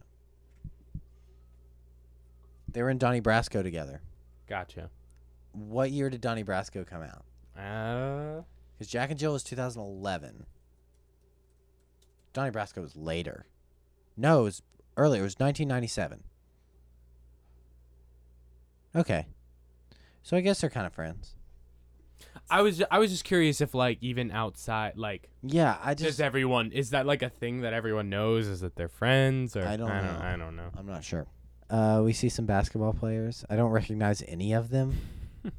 They were in Donnie Brasco together. Gotcha. What year did Donnie Brasco come out? Uh, Because Jack and Jill was 2011. Donnie Brasco was later. No, it was earlier. It was 1997. Okay. So I guess they're kind of friends. I was I was just curious if like even outside like Yeah, I does just everyone is that like a thing that everyone knows is that they're friends or I don't I know. don't, I don't know. I'm not sure. Uh, we see some basketball players. I don't recognize any of them. uh,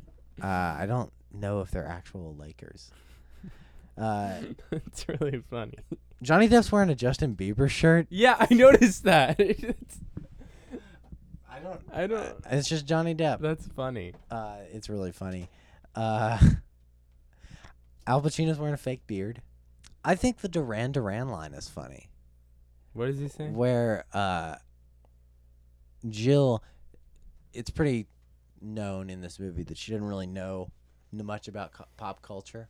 I don't know if they're actual Lakers. Uh, it's really funny. Johnny Depp's wearing a Justin Bieber shirt. Yeah, I noticed that. It's- I don't. I don't. It's just Johnny Depp. That's funny. Uh, it's really funny. Uh, Al Pacino's wearing a fake beard. I think the Duran Duran line is funny, What does he say? where uh, Jill. It's pretty known in this movie that she didn't really know n- much about cu- pop culture.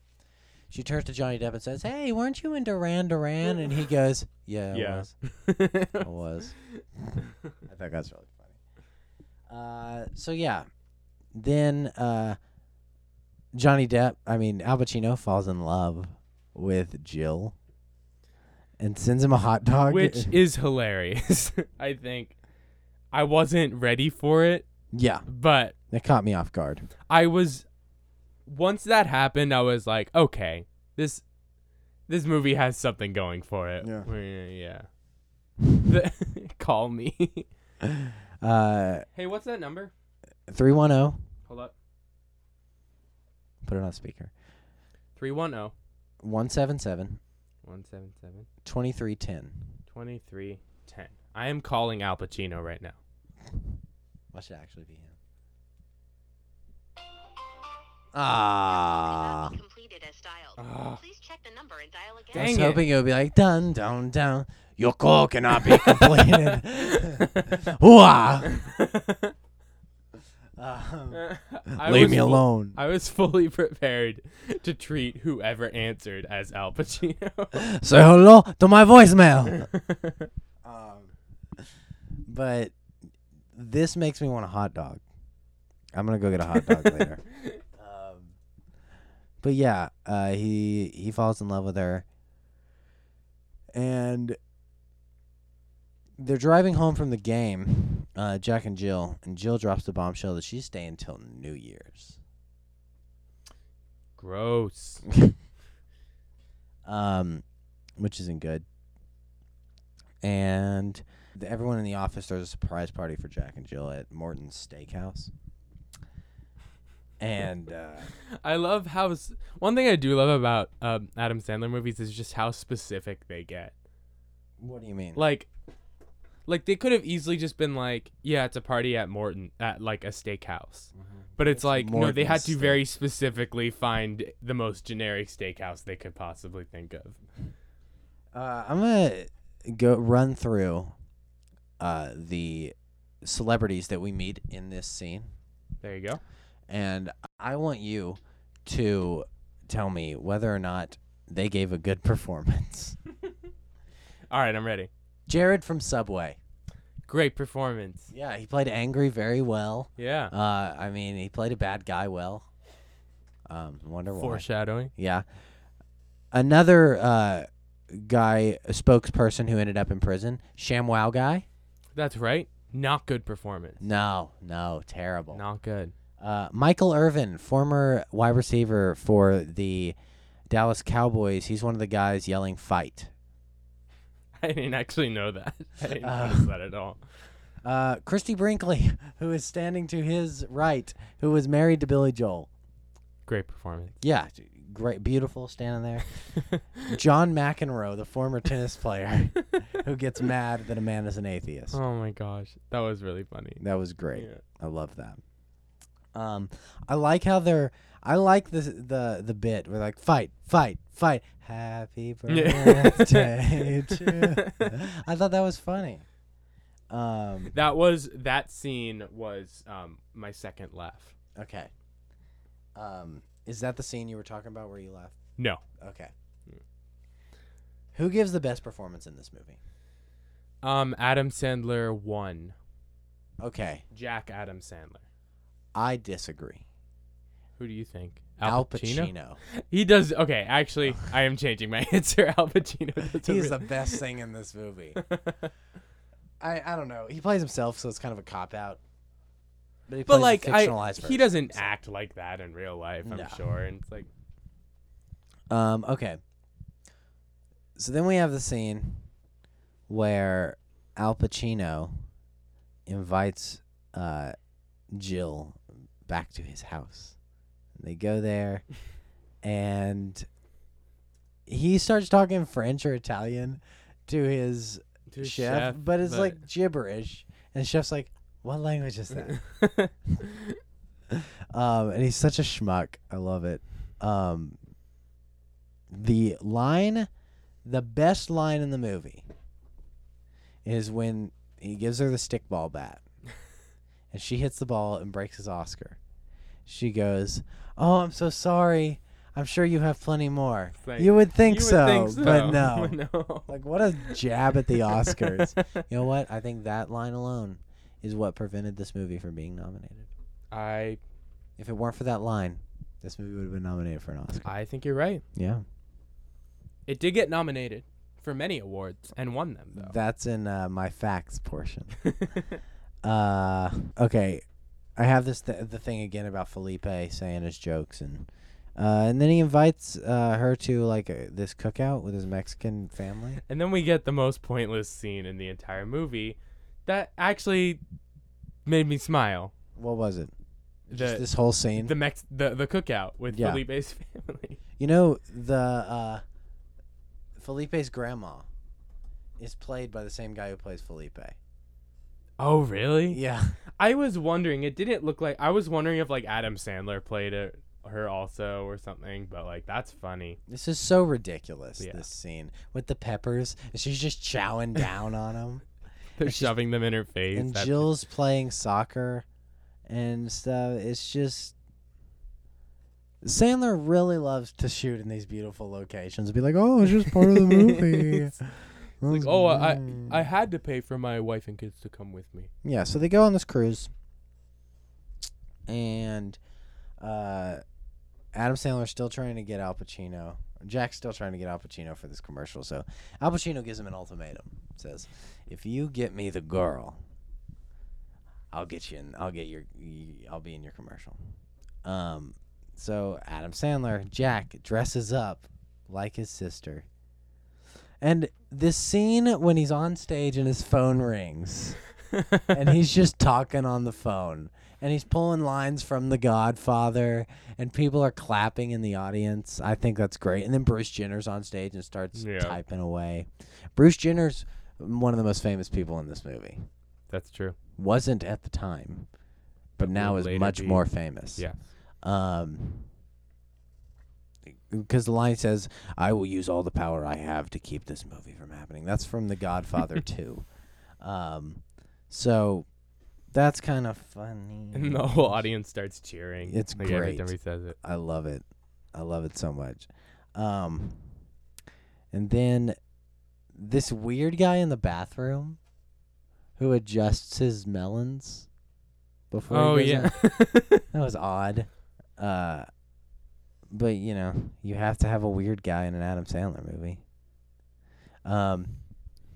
She turns to Johnny Depp and says, "Hey, weren't you in Duran Duran?" And he goes, "Yeah, I was. I was." I thought that's really funny. Uh, so yeah, then uh, Johnny Depp, I mean Al Pacino, falls in love with Jill and sends him a hot dog. Which is hilarious. I think I wasn't ready for it, yeah, but it caught me off guard. I was once that happened, I was like, okay, this this movie has something going for it. Yeah. Yeah. The- Call me. Uh, hey, what's that number? three one zero. Hold up. Put it on speaker. 310 One seven seven 177 twenty three ten. 2310. I am calling Al Pacino right now. What should actually be him? And dial I was it. hoping it would be like dun dun dun. Your call cannot be completed. Wah. Um, leave was me fu- alone. I was fully prepared to treat whoever answered as Al Pacino. Say hello to my voicemail. um, but this makes me want a hot dog. I'm gonna go get a hot dog later. But yeah, uh, he he falls in love with her, and they're driving home from the game. Uh, Jack and Jill, and Jill drops the bombshell that she's staying till New Year's. Gross. um, which isn't good. And the, everyone in the office throws a surprise party for Jack and Jill at Morton's Steakhouse. And uh, I love how s- one thing I do love about um, Adam Sandler movies is just how specific they get. what do you mean? Like, Like they could have easily just been like, yeah, it's a party at Morton at like a steakhouse. But it's, like no, they had to very specifically find the most generic steakhouse they could possibly think of. Uh, I'm gonna go run through uh, the celebrities that we meet in this scene, There you go. And I want you to tell me whether or not they gave a good performance. All right, I'm ready. Jared from Subway. Great performance. Yeah, he played angry very well. Yeah. Uh, I mean, he played a bad guy well. Um, wonder why. Foreshadowing. Yeah. Another uh, guy, a spokesperson who ended up in prison, ShamWow guy. That's right. Not good performance. No, no, terrible. Not good. Uh, Michael Irvin, former wide receiver for the Dallas Cowboys. He's one of the guys yelling "fight." I didn't actually know that. I didn't Uh, notice that at all. Uh, Christie Brinkley, who is standing to his right, who was married to Billy Joel. Great performance. Yeah, great, beautiful, standing there. John McEnroe, the former tennis player, who gets mad that a man is an atheist. Oh my gosh, that was really funny. That was great. Yeah. I love that. Um, I like how they're. I like the the the bit where like fight, fight, fight. Happy birthday to. I thought that was funny. Um. That was that scene was um my second laugh. Okay. Um. Is that the scene you were talking about where you laughed? No, Okay. Who gives the best performance in this movie? um, Adam Sandler won. Okay, Jack Adam Sandler. I disagree. Who do you think? Al Pacino. He does. Okay, actually, I am changing my answer. Al Pacino. He's the best thing in this movie. I I don't know. He plays himself, so it's kind of a cop out. But, he but plays like, I, fictionalized he doesn't so- act like that in real life. I'm No. sure, and it's like, Um. Okay. So then we have the scene where Al Pacino invites uh, Jill back to his house. And they go there, and he starts talking French or Italian to his to chef, but it's like gibberish. And the chef's like, "What language is that?" um, and he's such a schmuck. I love it. Um, the line, the best line in the movie, is when he gives her the stickball bat, and she hits the ball and breaks his Oscar. She goes, "Oh, I'm so sorry. I'm sure you have plenty more. like, you would think, You would so, think but no." no. Like what a jab at the Oscars. you know what? I think that line alone is what prevented this movie from being nominated. I If it weren't for that line, this movie would have been nominated for an Oscar. I think you're right. Yeah. It did get nominated for many awards and won them though. That's in uh, my facts portion. uh okay. I have this th- the thing again about Felipe saying his jokes and uh, and then he invites uh, her to like uh, this cookout with his Mexican family. and then we get the most pointless scene in the entire movie that actually made me smile. What was it? Just this whole scene. the Mex the the cookout with Yeah. Felipe's family. You know the uh, Felipe's grandma is played by the same guy who plays Felipe. Oh really? Yeah, I was wondering. It didn't look like. I was wondering if like Adam Sandler played it, her also or something. But like that's funny. this is so ridiculous. Yeah. This scene with the peppers, and she's just chowing down on them. They're shoving them in her face. And That's- Jill's playing soccer and stuff. It's just Sandler really loves to shoot in these beautiful locations be like, "Oh, it's just part of the movie." Like, oh, I I had to pay for my wife and kids to come with me. Yeah, so they go on this cruise, and uh, Adam Sandler's still trying to get Al Pacino. Jack's still trying to get Al Pacino for this commercial. So Al Pacino gives him an ultimatum. Says, "If you get me the girl, I'll get you in. I'll get your. I'll be in your commercial." Um, so Adam Sandler, Jack dresses up like his sister. And this scene when he's on stage and his phone rings and he's just talking on the phone and he's pulling lines from The Godfather and people are clapping in the audience. I think that's great. And then Bruce Jenner's on stage and starts Yeah. typing away. Bruce Jenner's one of the most famous people in this movie. That's true. Wasn't at the time, but, But now is much be. more famous. Yeah. Um, because the line says, "I will use all the power I have to keep this movie from happening." That's from The Godfather 2. Um, so that's kind of funny. And the whole audience starts cheering. It's like every great. time he says it. I love it. I love it so much. Um, and then this weird guy in the bathroom who adjusts his melons before. Oh yeah. that was odd. Uh, but you know, you have to have a weird guy in an Adam Sandler movie. Um,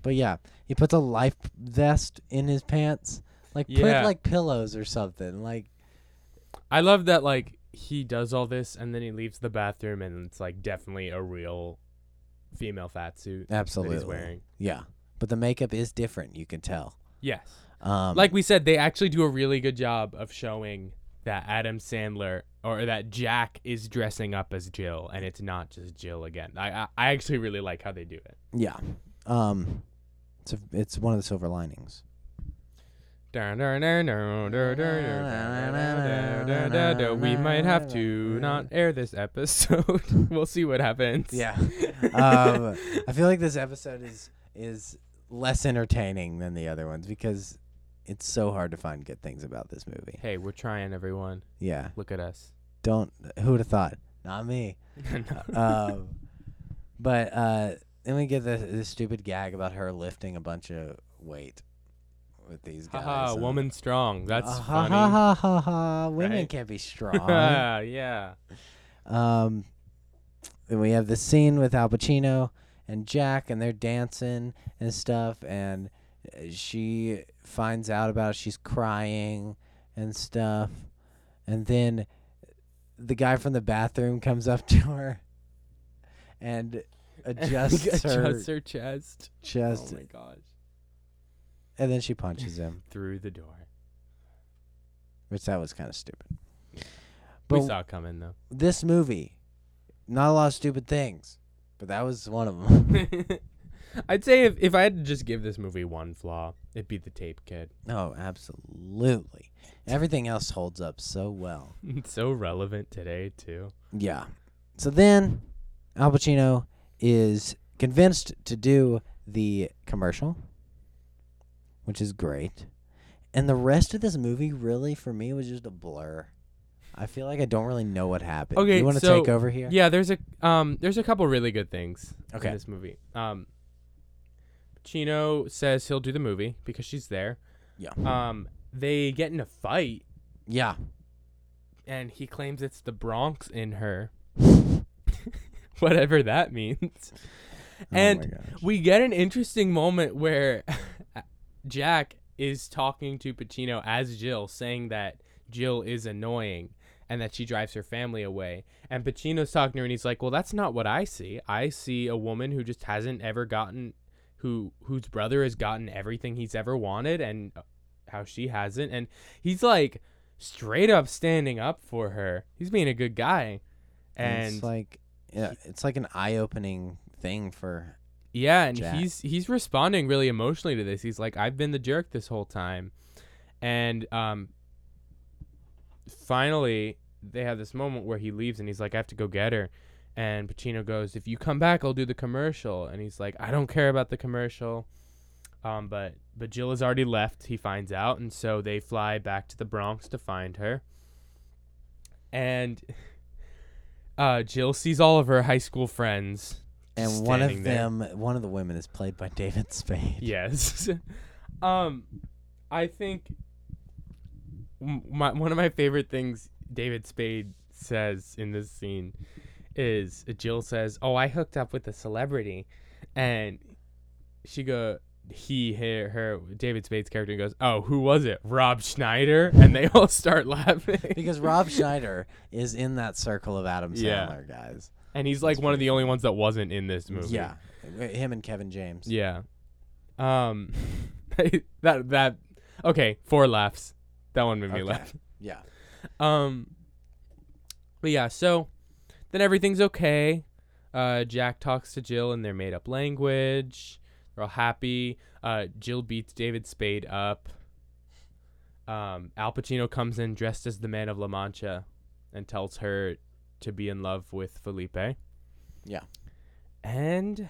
but yeah, he puts a life vest in his pants. Like Yeah. put like pillows or something. Like I love that like he does all this and then he leaves the bathroom and it's like definitely a real female fat suit absolutely that he's wearing. Yeah, but the makeup is different. You can tell. Yes. Um, like we said, they actually do a really good job of showing that Adam Sandler or that Jack is dressing up as Jill and it's not just Jill again. I I, I actually really like how they do it. yeah, um, it's a, it's one of the silver linings. We might have to not air this episode. we'll see what happens. Yeah, um, I feel like this episode is is less entertaining than the other ones because it's so hard to find good things about this movie. Hey, we're trying, everyone. Yeah, Look at us. don't who would have thought? Not me. um, but uh, then we get the the stupid gag about her lifting a bunch of weight with these guys. Haha, and- woman strong. That's Uh, ha, funny. ha ha ha ha! Women Right? can't be strong. yeah. um, and we have the scene with Al Pacino and Jack, and they're dancing and stuff, and uh, she finds out about it. She's crying and stuff, and then the guy from the bathroom comes up to her and adjusts her Adjusts her chest. chest, Oh my gosh. and then she punches him, Through the door. which that was kind of stupid. we But saw it coming though. this movie, not a lot of stupid things, but that was one of them. I'd say if, if I had to just give this movie one flaw, it'd be the tape kid. oh, absolutely. Everything else holds up so well. It's so relevant today too. Yeah. So then, Al Pacino is convinced to do the commercial, which is great. And the rest of this movie, really, for me, was just a blur. I feel like I don't really know what happened. Okay, you want to so- take over here? Yeah, there's a um there's a couple really good things Okay. in this movie. Um Chino says he'll do the movie because she's there. Yeah. Um they get in a fight Yeah. and he claims it's the Bronx in her. Whatever that means. Oh and we get an interesting moment where Jack is talking to Pacino as Jill, saying that Jill is annoying and that she drives her family away. And Pacino's talking to her and he's like, Well, that's not what I see. I see a woman who just hasn't ever gotten who whose brother has gotten everything he's ever wanted and how she hasn't. And he's like straight up standing up for her. He's being a good guy. And it's like, yeah, it's like an eye-opening thing for. Yeah, and Jack. he's he's responding really emotionally to this. He's like, "I've been the jerk this whole time," and um, finally they have this moment where he leaves and he's like, "I have to go get her," and Pacino goes, "If you come back, I'll do the commercial," and he's like, "I don't care about the commercial," um, but but Jill has already left. He finds out, and so they fly back to the Bronx to find her, and. Uh, Jill sees all of her high school friends And one of there. them, one of the women, is played by David Spade. Yes. um, I think my one of my favorite things David Spade says in this scene is Jill says, "Oh, I hooked up with a celebrity," and she go. He, her, her, David Spade's character goes, "Oh, who was it? Rob Schneider?" And they all start laughing. because Rob Schneider is in that circle of Adam Yeah. Sandler guys. and he's like one of the only ones that wasn't in this movie. Yeah, him and Kevin James. Yeah. Um that that okay, four laughs. That one made me Okay. laugh. yeah. Um But yeah, so then everything's okay. Uh Jack talks to Jill in their made up language. They're all happy. Uh, Jill beats David Spade up. Um, Al Pacino comes in dressed as the Man of La Mancha, and tells her to be in love with Felipe. Yeah. And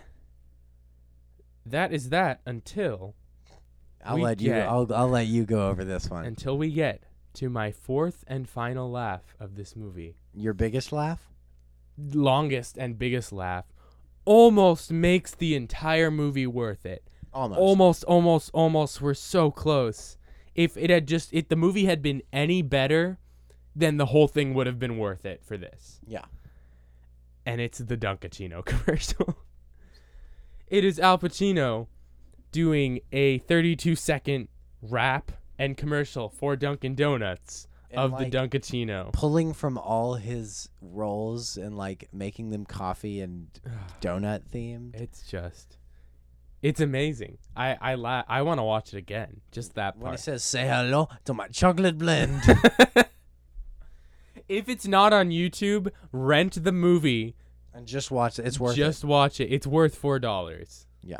that is that until I'll let you. get- I'll I'll let you go over this one. until we get to my fourth and final laugh of this movie. Your biggest laugh? Longest and biggest laugh almost makes the entire movie worth it. Almost. Almost, almost, almost. We're so close. If it had just, if the movie had been any better, then the whole thing would have been worth it for this. Yeah. And it's the Dunkaccino commercial. it is Al Pacino doing a 32 second rap and commercial for Dunkin' Donuts And, of like, the Dunkaccino. Pulling from all his roles and like making them coffee and donut themed. It's just, it's amazing. I I la- I want to watch it again. Just that When he says "Say hello to my chocolate blend," if it's not on YouTube, rent the movie. and just watch it, it's worth just watch it. It's worth four dollars. Yeah.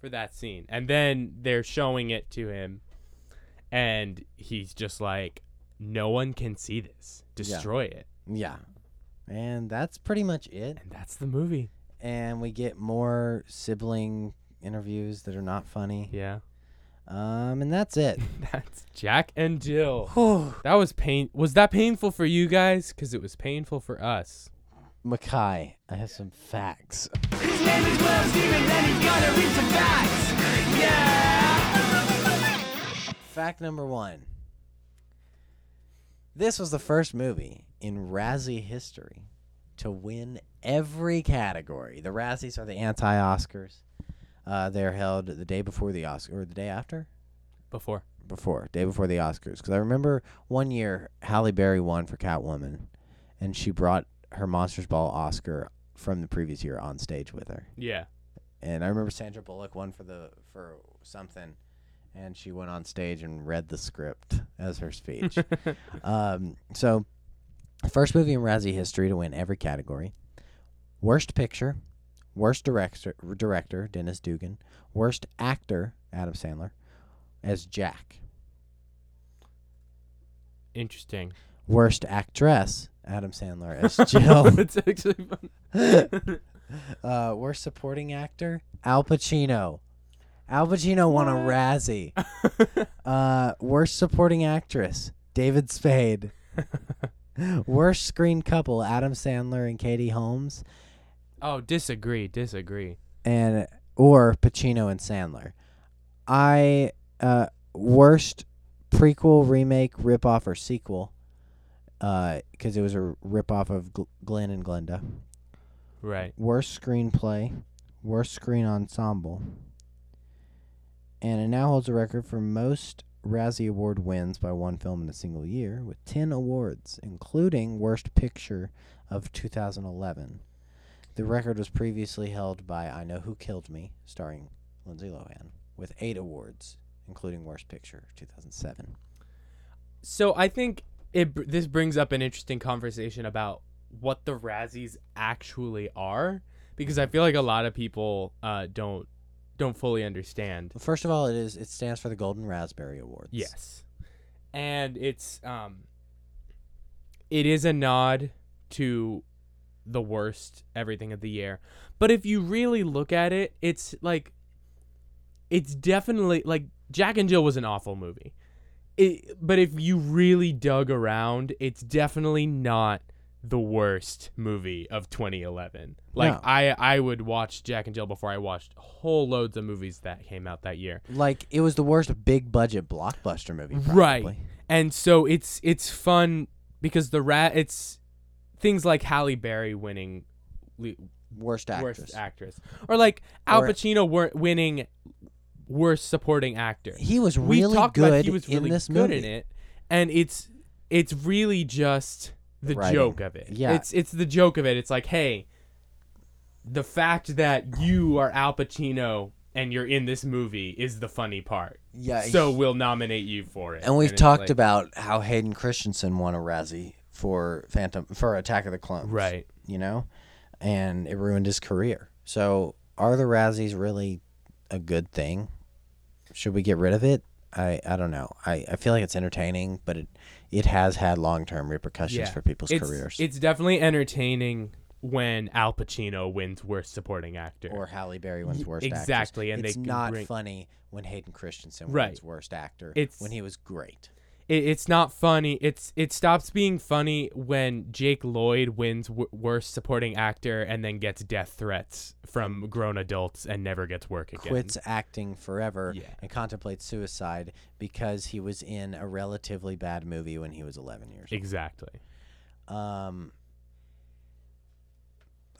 for that scene, and then they're showing it to him, and he's just like, "No one can see this. Destroy it." Yeah. And that's pretty much it. And that's the movie. And we get more sibling interviews that are not funny. Yeah, Um, and that's it. that's Jack and Jill. That was pain. Was that painful for you guys? Because it was painful for us. Mackay, I have some facts. His name is Will Steven, then he's gonna read some facts. Yeah. Fact number one. This was the first movie in Razzie history to win every category. The Razzies are the anti-Oscars. Uh, they're held the day before the Oscar or the day after. Before. Before day before the Oscars, because I remember one year Halle Berry won for Catwoman, and she brought her Monsters Ball Oscar from the previous year on stage with her. Yeah. And I remember Sandra Bullock won for the for something, and she went on stage and read the script as her speech. um, so, first movie in Razzie history to win every category: worst picture, worst director, director Dennis Dugan, worst actor Adam Sandler as Jack, Interesting. worst actress Adam Sandler as Jill. it's actually fun. uh, worst supporting actor Al Pacino. Al Pacino won a Razzie. uh, worst supporting actress David Spade. worst screen couple Adam Sandler and Katie Holmes, Oh, disagree. Disagree. and or Pacino and Sandler. I uh, worst prequel, remake, ripoff, or sequel. Because it was a ripoff of Gl- Glen and Glenda. Right. worst screenplay, worst screen ensemble, and it now holds a record for most Razzie Award wins by one film in a single year, with 10 awards, including Worst Picture of 2011. The record was previously held by I Know Who Killed Me, starring Lindsay Lohan, with eight awards, including Worst Picture 2007. So I think it this brings up an interesting conversation about what the Razzies actually are, because I feel like a lot of people uh, don't don't fully understand. Well, first of all, it is it stands for the Golden Raspberry Awards. Yes, and it's um, it is a nod to the worst everything of the year. But if you really look at it, it's like it's definitely like Jack and Jill was an awful movie. It, but if you really dug around, it's definitely not the worst movie of 2011. Like No. I I would watch Jack and Jill before I watched whole loads of movies that came out that year. Like it was the worst big budget blockbuster movie. Probably. Right. And so it's it's fun because the rat it's things like Halle Berry winning le- Worst actress. worst actress or like Al Or- Pacino wor- winning worst supporting actor. He was really good about he was really in this good movie. in it, and it's it's really just the joke of it. Yeah. it's it's the joke of it. It's like, hey, the fact that you are Al Pacino and you're in this movie is the funny part. Yeah. So we'll nominate you for it. and we've it's talked like- about how Hayden Christensen won a Razzie for Phantom for Attack of the Clones. right. You know, and it ruined his career. So are the Razzies really a good thing. Should we get rid of it? I, I don't know. I, I feel like it's entertaining, but it it has had long term repercussions for people's it's, careers. It's definitely entertaining when Al Pacino wins Worst Supporting Actor. or Halle Berry wins worst actress. exactly, and it's can not bring- funny when Hayden Christensen Right. wins worst actor. It's- when he was great. It, it's not funny. It's it stops being funny when Jake Lloyd wins w- Worst Supporting Actor and then gets death threats from grown adults and never gets work again. Quits acting forever Yeah. and contemplates suicide because he was in a relatively bad movie when he was 11 years Exactly. old. Um.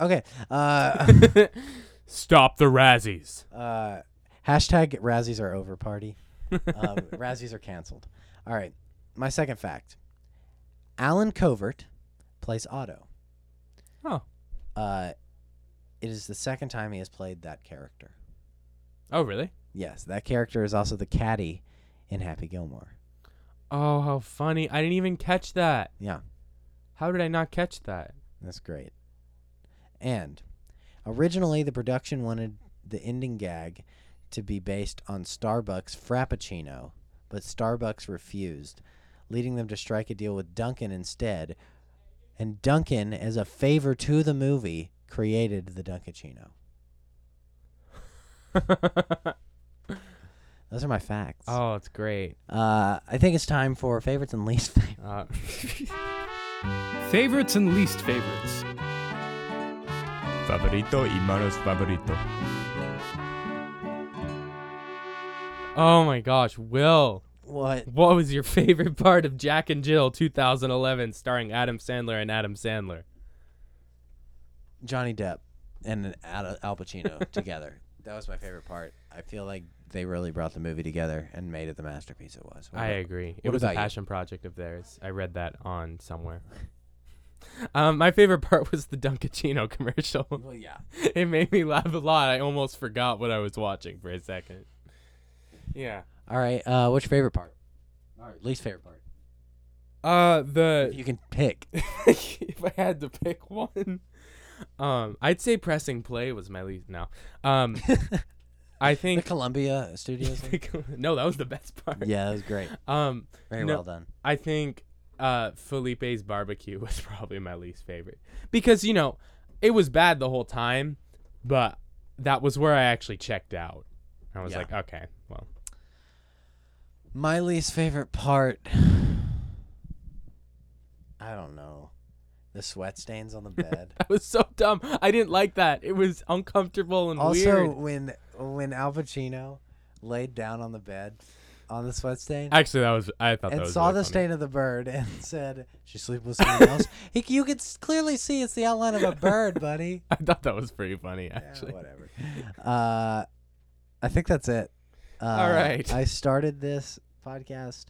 Okay. Uh. Stop the Razzies. Uh, hashtag Razzies are over party. Um, Razzies are canceled. All right. My second fact Allen Covert plays Otto. Oh. Uh, it is the second time he has played that character. Oh, really? Yes, that character is also the caddy in Happy Gilmore. Oh, how funny. I didn't even catch that. Yeah, How did I not catch that? that's great. And originally, the production wanted the ending gag to be based on Starbucks Frappuccino, but Starbucks refused, leading them to strike a deal with Dunkin' instead. And Dunkin', as a favor to the movie, created the Dunkaccino. Those are my facts. oh, it's great. Uh, I think it's time for favorites and least favorites. Uh, Favorites and least favorites. Favorito y manos favorito. Oh my gosh, Will. What? What was your favorite part of Jack and Jill 2011 starring Adam Sandler and Adam Sandler? Johnny Depp and Al Al Pacino together. That was my favorite part. I feel like they really brought the movie together and made it the masterpiece it was. What I about- agree. It was a about you? passion project of theirs. I read that on somewhere. Um, my favorite part was the Dunkaccino commercial. Well, yeah. it made me laugh a lot. I almost forgot what I was watching for a second. Yeah. All right. Uh, what's your favorite part? All right. Least favorite part. Uh, the If you can pick. if I had to pick one, um, I'd say pressing play was my least. No, um, I the think Columbia Studios. thing? no, that was the best part. yeah, that was great. Um, Very No. well done. I think uh, Felipe's barbecue was probably my least favorite because you know it was bad the whole time, but that was where I actually checked out. I was Yeah. like, okay, well, My least favorite part. I don't know. The sweat stains on the bed. that was so dumb. I didn't like that. It was uncomfortable and also, weird. when when Al Pacino laid down on the bed on the sweat stain. Actually, that was I thought that and was saw really the funny. stain of the bird and said, "She sleep with someone else." he, you could clearly see it's the outline of a bird, buddy. I thought that was pretty funny, Yeah, actually. whatever. Uh, I think that's it. Uh, All right. I started this podcast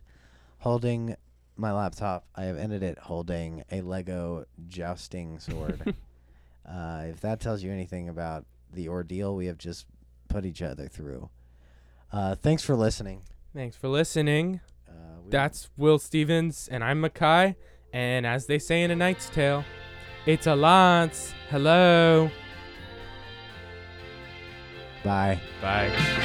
holding my laptop. I have ended it holding a Lego jousting sword. uh, if that tells you anything about the ordeal we have just put each other through. Uh, thanks for listening. Thanks for listening. Uh, That's Will Stevens, and I'm Makai. And as they say in A Knight's Tale, it's a Lance. Hello. bye. Bye.